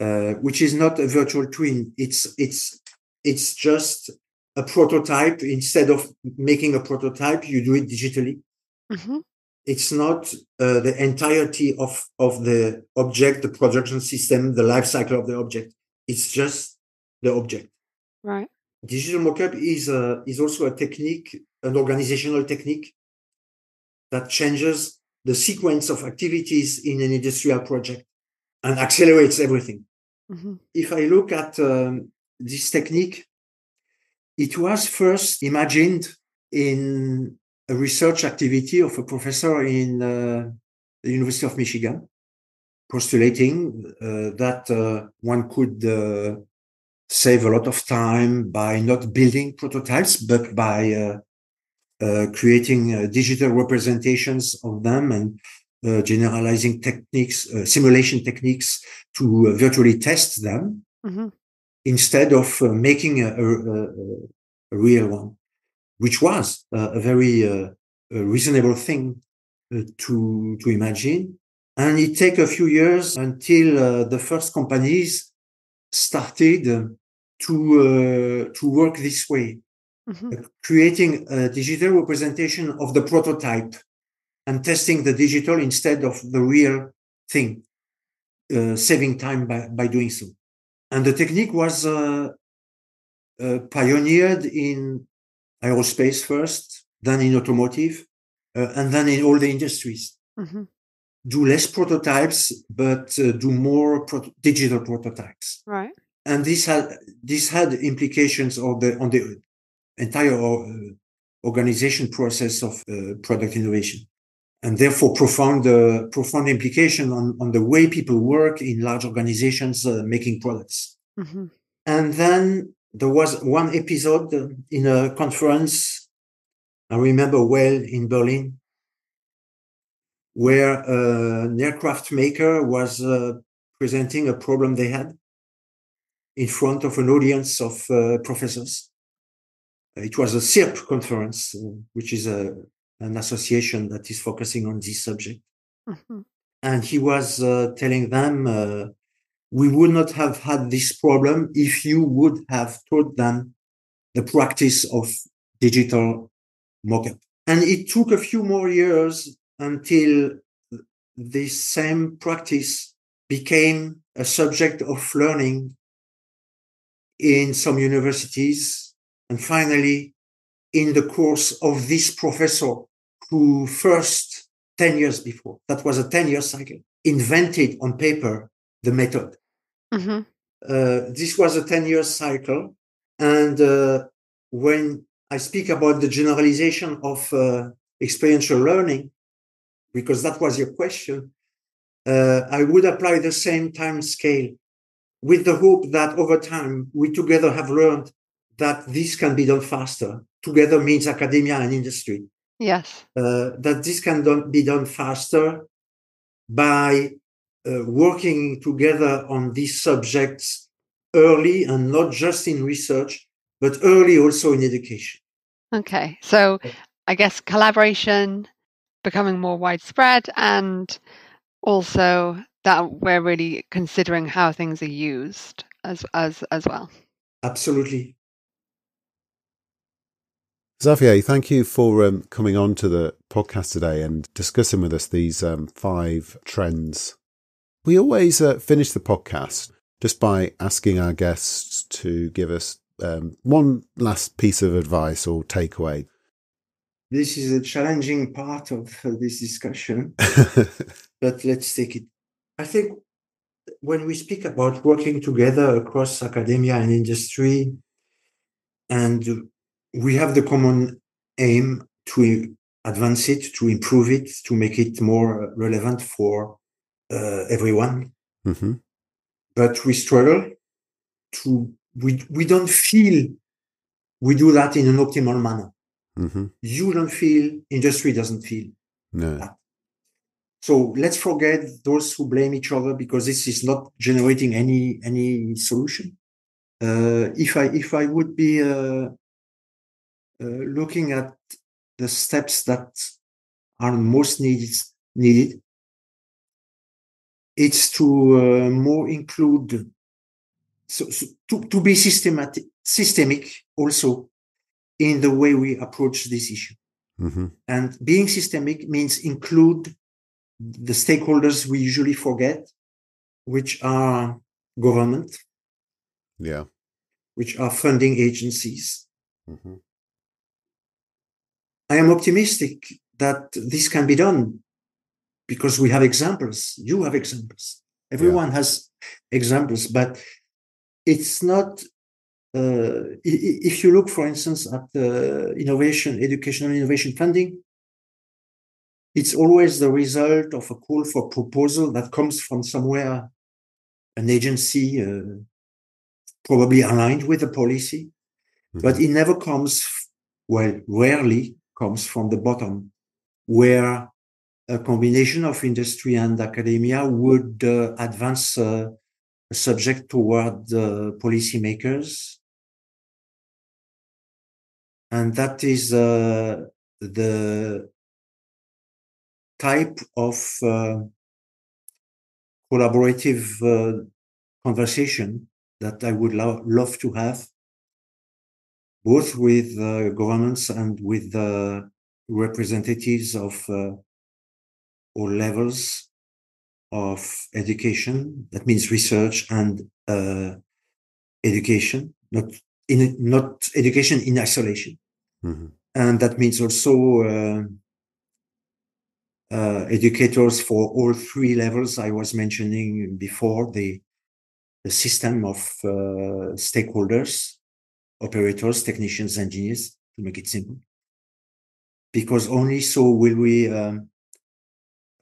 uh, which is not a virtual twin. It's it's it's just a prototype. Instead of making a prototype, you do it digitally. hmm It's not uh, the entirety of of the object, the production system, the life cycle of the object. It's just the object. Right. digital mockup is a, is also a technique, an organizational technique that changes the sequence of activities in an industrial project and accelerates everything. hmm If I look at um, this technique, it was first imagined in a research activity of a professor in uh, the University of Michigan, postulating uh, that uh, one could uh, save a lot of time by not building prototypes, but by uh, uh, creating uh, digital representations of them and generalizing techniques, uh, simulation techniques to virtually test them mm-hmm. instead of making a, a, a, real one, which was a very a reasonable thing to to imagine. And it took a few years until the first companies started to uh, to work this way, mm-hmm. uh, creating a digital representation of the prototype and testing the digital instead of the real thing, uh, saving time by, by doing so. And the technique was uh, uh, pioneered in aerospace first, then in automotive, uh, and then in all the industries. Mm-hmm do less prototypes, but uh, do more pro- digital prototypes. Right. And this had this had implications on the on the entire uh, organization process of uh, product innovation, and therefore profound uh, profound implication on on the way people work in large organizations uh, making products. Mm-hmm. And then there was one episode in a conference I remember well in Berlin where uh, an aircraft maker was uh, presenting a problem they had in front of an audience of uh, professors. It was a CIRP conference, uh, which is a, an association that is focusing on this subject. Mm-hmm. And he was uh, telling them, uh, we would not have had this problem if you would have taught them the practice of digital mockup. And it took a few more years until this same practice became a subject of learning in some universities and finally in the course of this professor who first 10 years before that was a 10 year cycle invented on paper the method mm-hmm. uh, this was a 10 year cycle and uh, when i speak about the generalization of uh, experiential learning because that was your question, uh, I would apply the same time scale with the hope that over time we together have learned that this can be done faster. Together means academia and industry. Yes. Uh, that this can done, be done faster by uh, working together on these subjects early and not just in research, but early also in education. Okay. So I guess collaboration, becoming more widespread and also that we're really considering how things are used as as as well. Absolutely. Xavier, thank you for um, coming on to the podcast today and discussing with us these um, five trends. We always uh, finish the podcast just by asking our guests to give us um, one last piece of advice or takeaway this is a challenging part of uh, this discussion, but let's take it. I think when we speak about working together across academia and industry, and we have the common aim to advance it, to improve it, to make it more relevant for uh, everyone. Mm-hmm. But we struggle to, we, we don't feel we do that in an optimal manner. Mm-hmm. You don't feel, industry doesn't feel. No. That. So let's forget those who blame each other because this is not generating any any solution. Uh, if I if I would be uh, uh, looking at the steps that are most needed needed, it's to uh, more include so, so to, to be systematic systemic also in the way we approach this issue. Mm-hmm. And being systemic means include the stakeholders we usually forget, which are government, yeah, which are funding agencies. Mm-hmm. I am optimistic that this can be done because we have examples. You have examples. Everyone yeah. has examples, but it's not uh, if you look, for instance, at the innovation, educational innovation funding, it's always the result of a call for proposal that comes from somewhere, an agency, uh, probably aligned with the policy, Mhm. but it never comes, well, rarely comes from the bottom, where a combination of industry and academia would uh, advance uh, a subject toward the policymakers. And that is uh, the type of uh, collaborative uh, conversation that I would lo- love to have, both with uh, governments and with the representatives of uh, all levels of education. That means research and uh, education, not in not education in isolation, Mhm. and that means also. Uh, uh, educators for all three levels I was mentioning before the the system of uh, stakeholders, operators, technicians, engineers, to make it simple. Because only so will we um,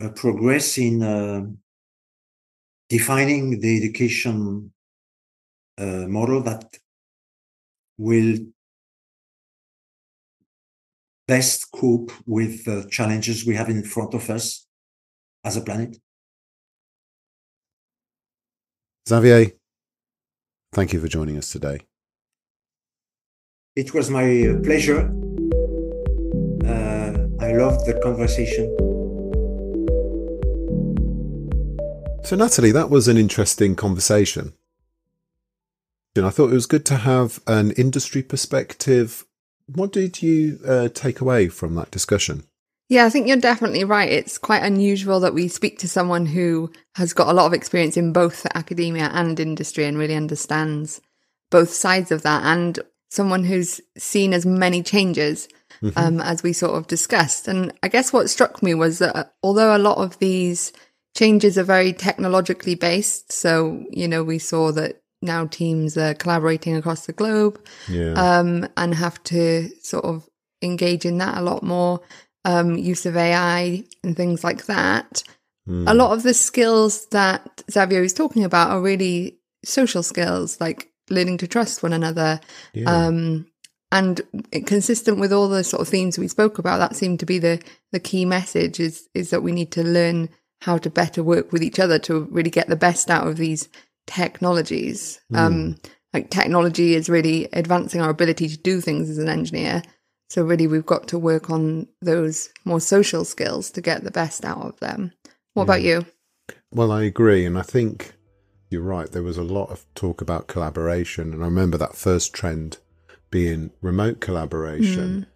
uh, progress in uh, defining the education uh, model that will best cope with the challenges we have in front of us as a planet. Xavier, thank you for joining us today. It was my uh, pleasure. Uh, I loved the conversation. So, Natalie, that was an interesting conversation. And I thought it was good to have an industry perspective. What did you uh, take away from that discussion? Yeah, I think you're definitely right. It's quite unusual that we speak to someone who has got a lot of experience in both academia and industry and really understands both sides of that, and someone who's seen as many changes um, as we sort of discussed. And I guess what struck me was that although a lot of these changes are very technologically based, so, you know, we saw that now teams are collaborating across the globe Yeah. um, and have to sort of engage in that a lot more. Um, use of AI and things like that. Mm. A lot of the skills that Xavier is talking about are really social skills, like learning to trust one another. Yeah. Um, and consistent with all the sort of themes we spoke about, that seemed to be the the key message is is that we need to learn how to better work with each other to really get the best out of these technologies. Um, like technology is really advancing our ability to do things as an engineer. So really, we've got to work on those more social skills to get the best out of them. What about you? Well, I agree. And I think you're right. There was a lot of talk about collaboration. And I remember that first trend being remote collaboration.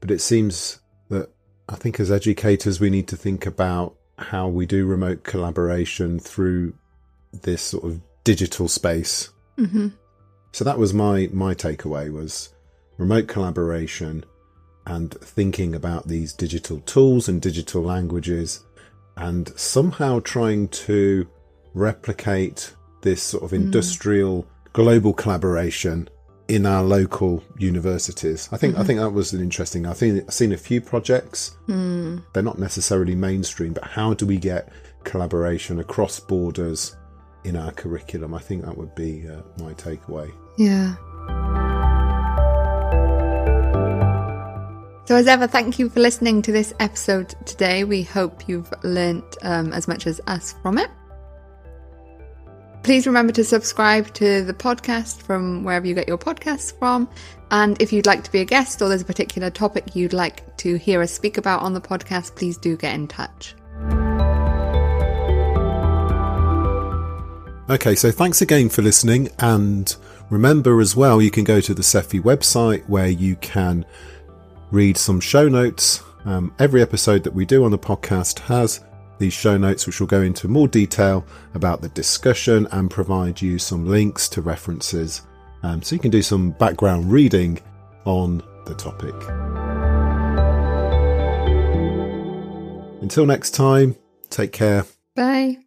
But it seems that I think as educators, we need to think about how we do remote collaboration through this sort of digital space. hmm So that was my my takeaway was remote collaboration and thinking about these digital tools and digital languages and somehow trying to replicate this sort of industrial global collaboration in our local universities. I think I think that was an interesting. I think I've seen a few projects. Mm. They're not necessarily mainstream, but how do we get collaboration across borders in our curriculum? I think that would be uh, my takeaway. Yeah. So, as ever, thank you for listening to this episode today. We hope you've learnt um, as much as us from it. Please remember to subscribe to the podcast from wherever you get your podcasts from. And if you'd like to be a guest or there's a particular topic you'd like to hear us speak about on the podcast, please do get in touch. Okay, so thanks again for listening. And remember as well, you can go to the SEFI website where you can read some show notes. Um, every episode that we do on the podcast has these show notes, which will go into more detail about the discussion and provide you some links to references. Um, so you can do some background reading on the topic. Until next time, take care. Bye.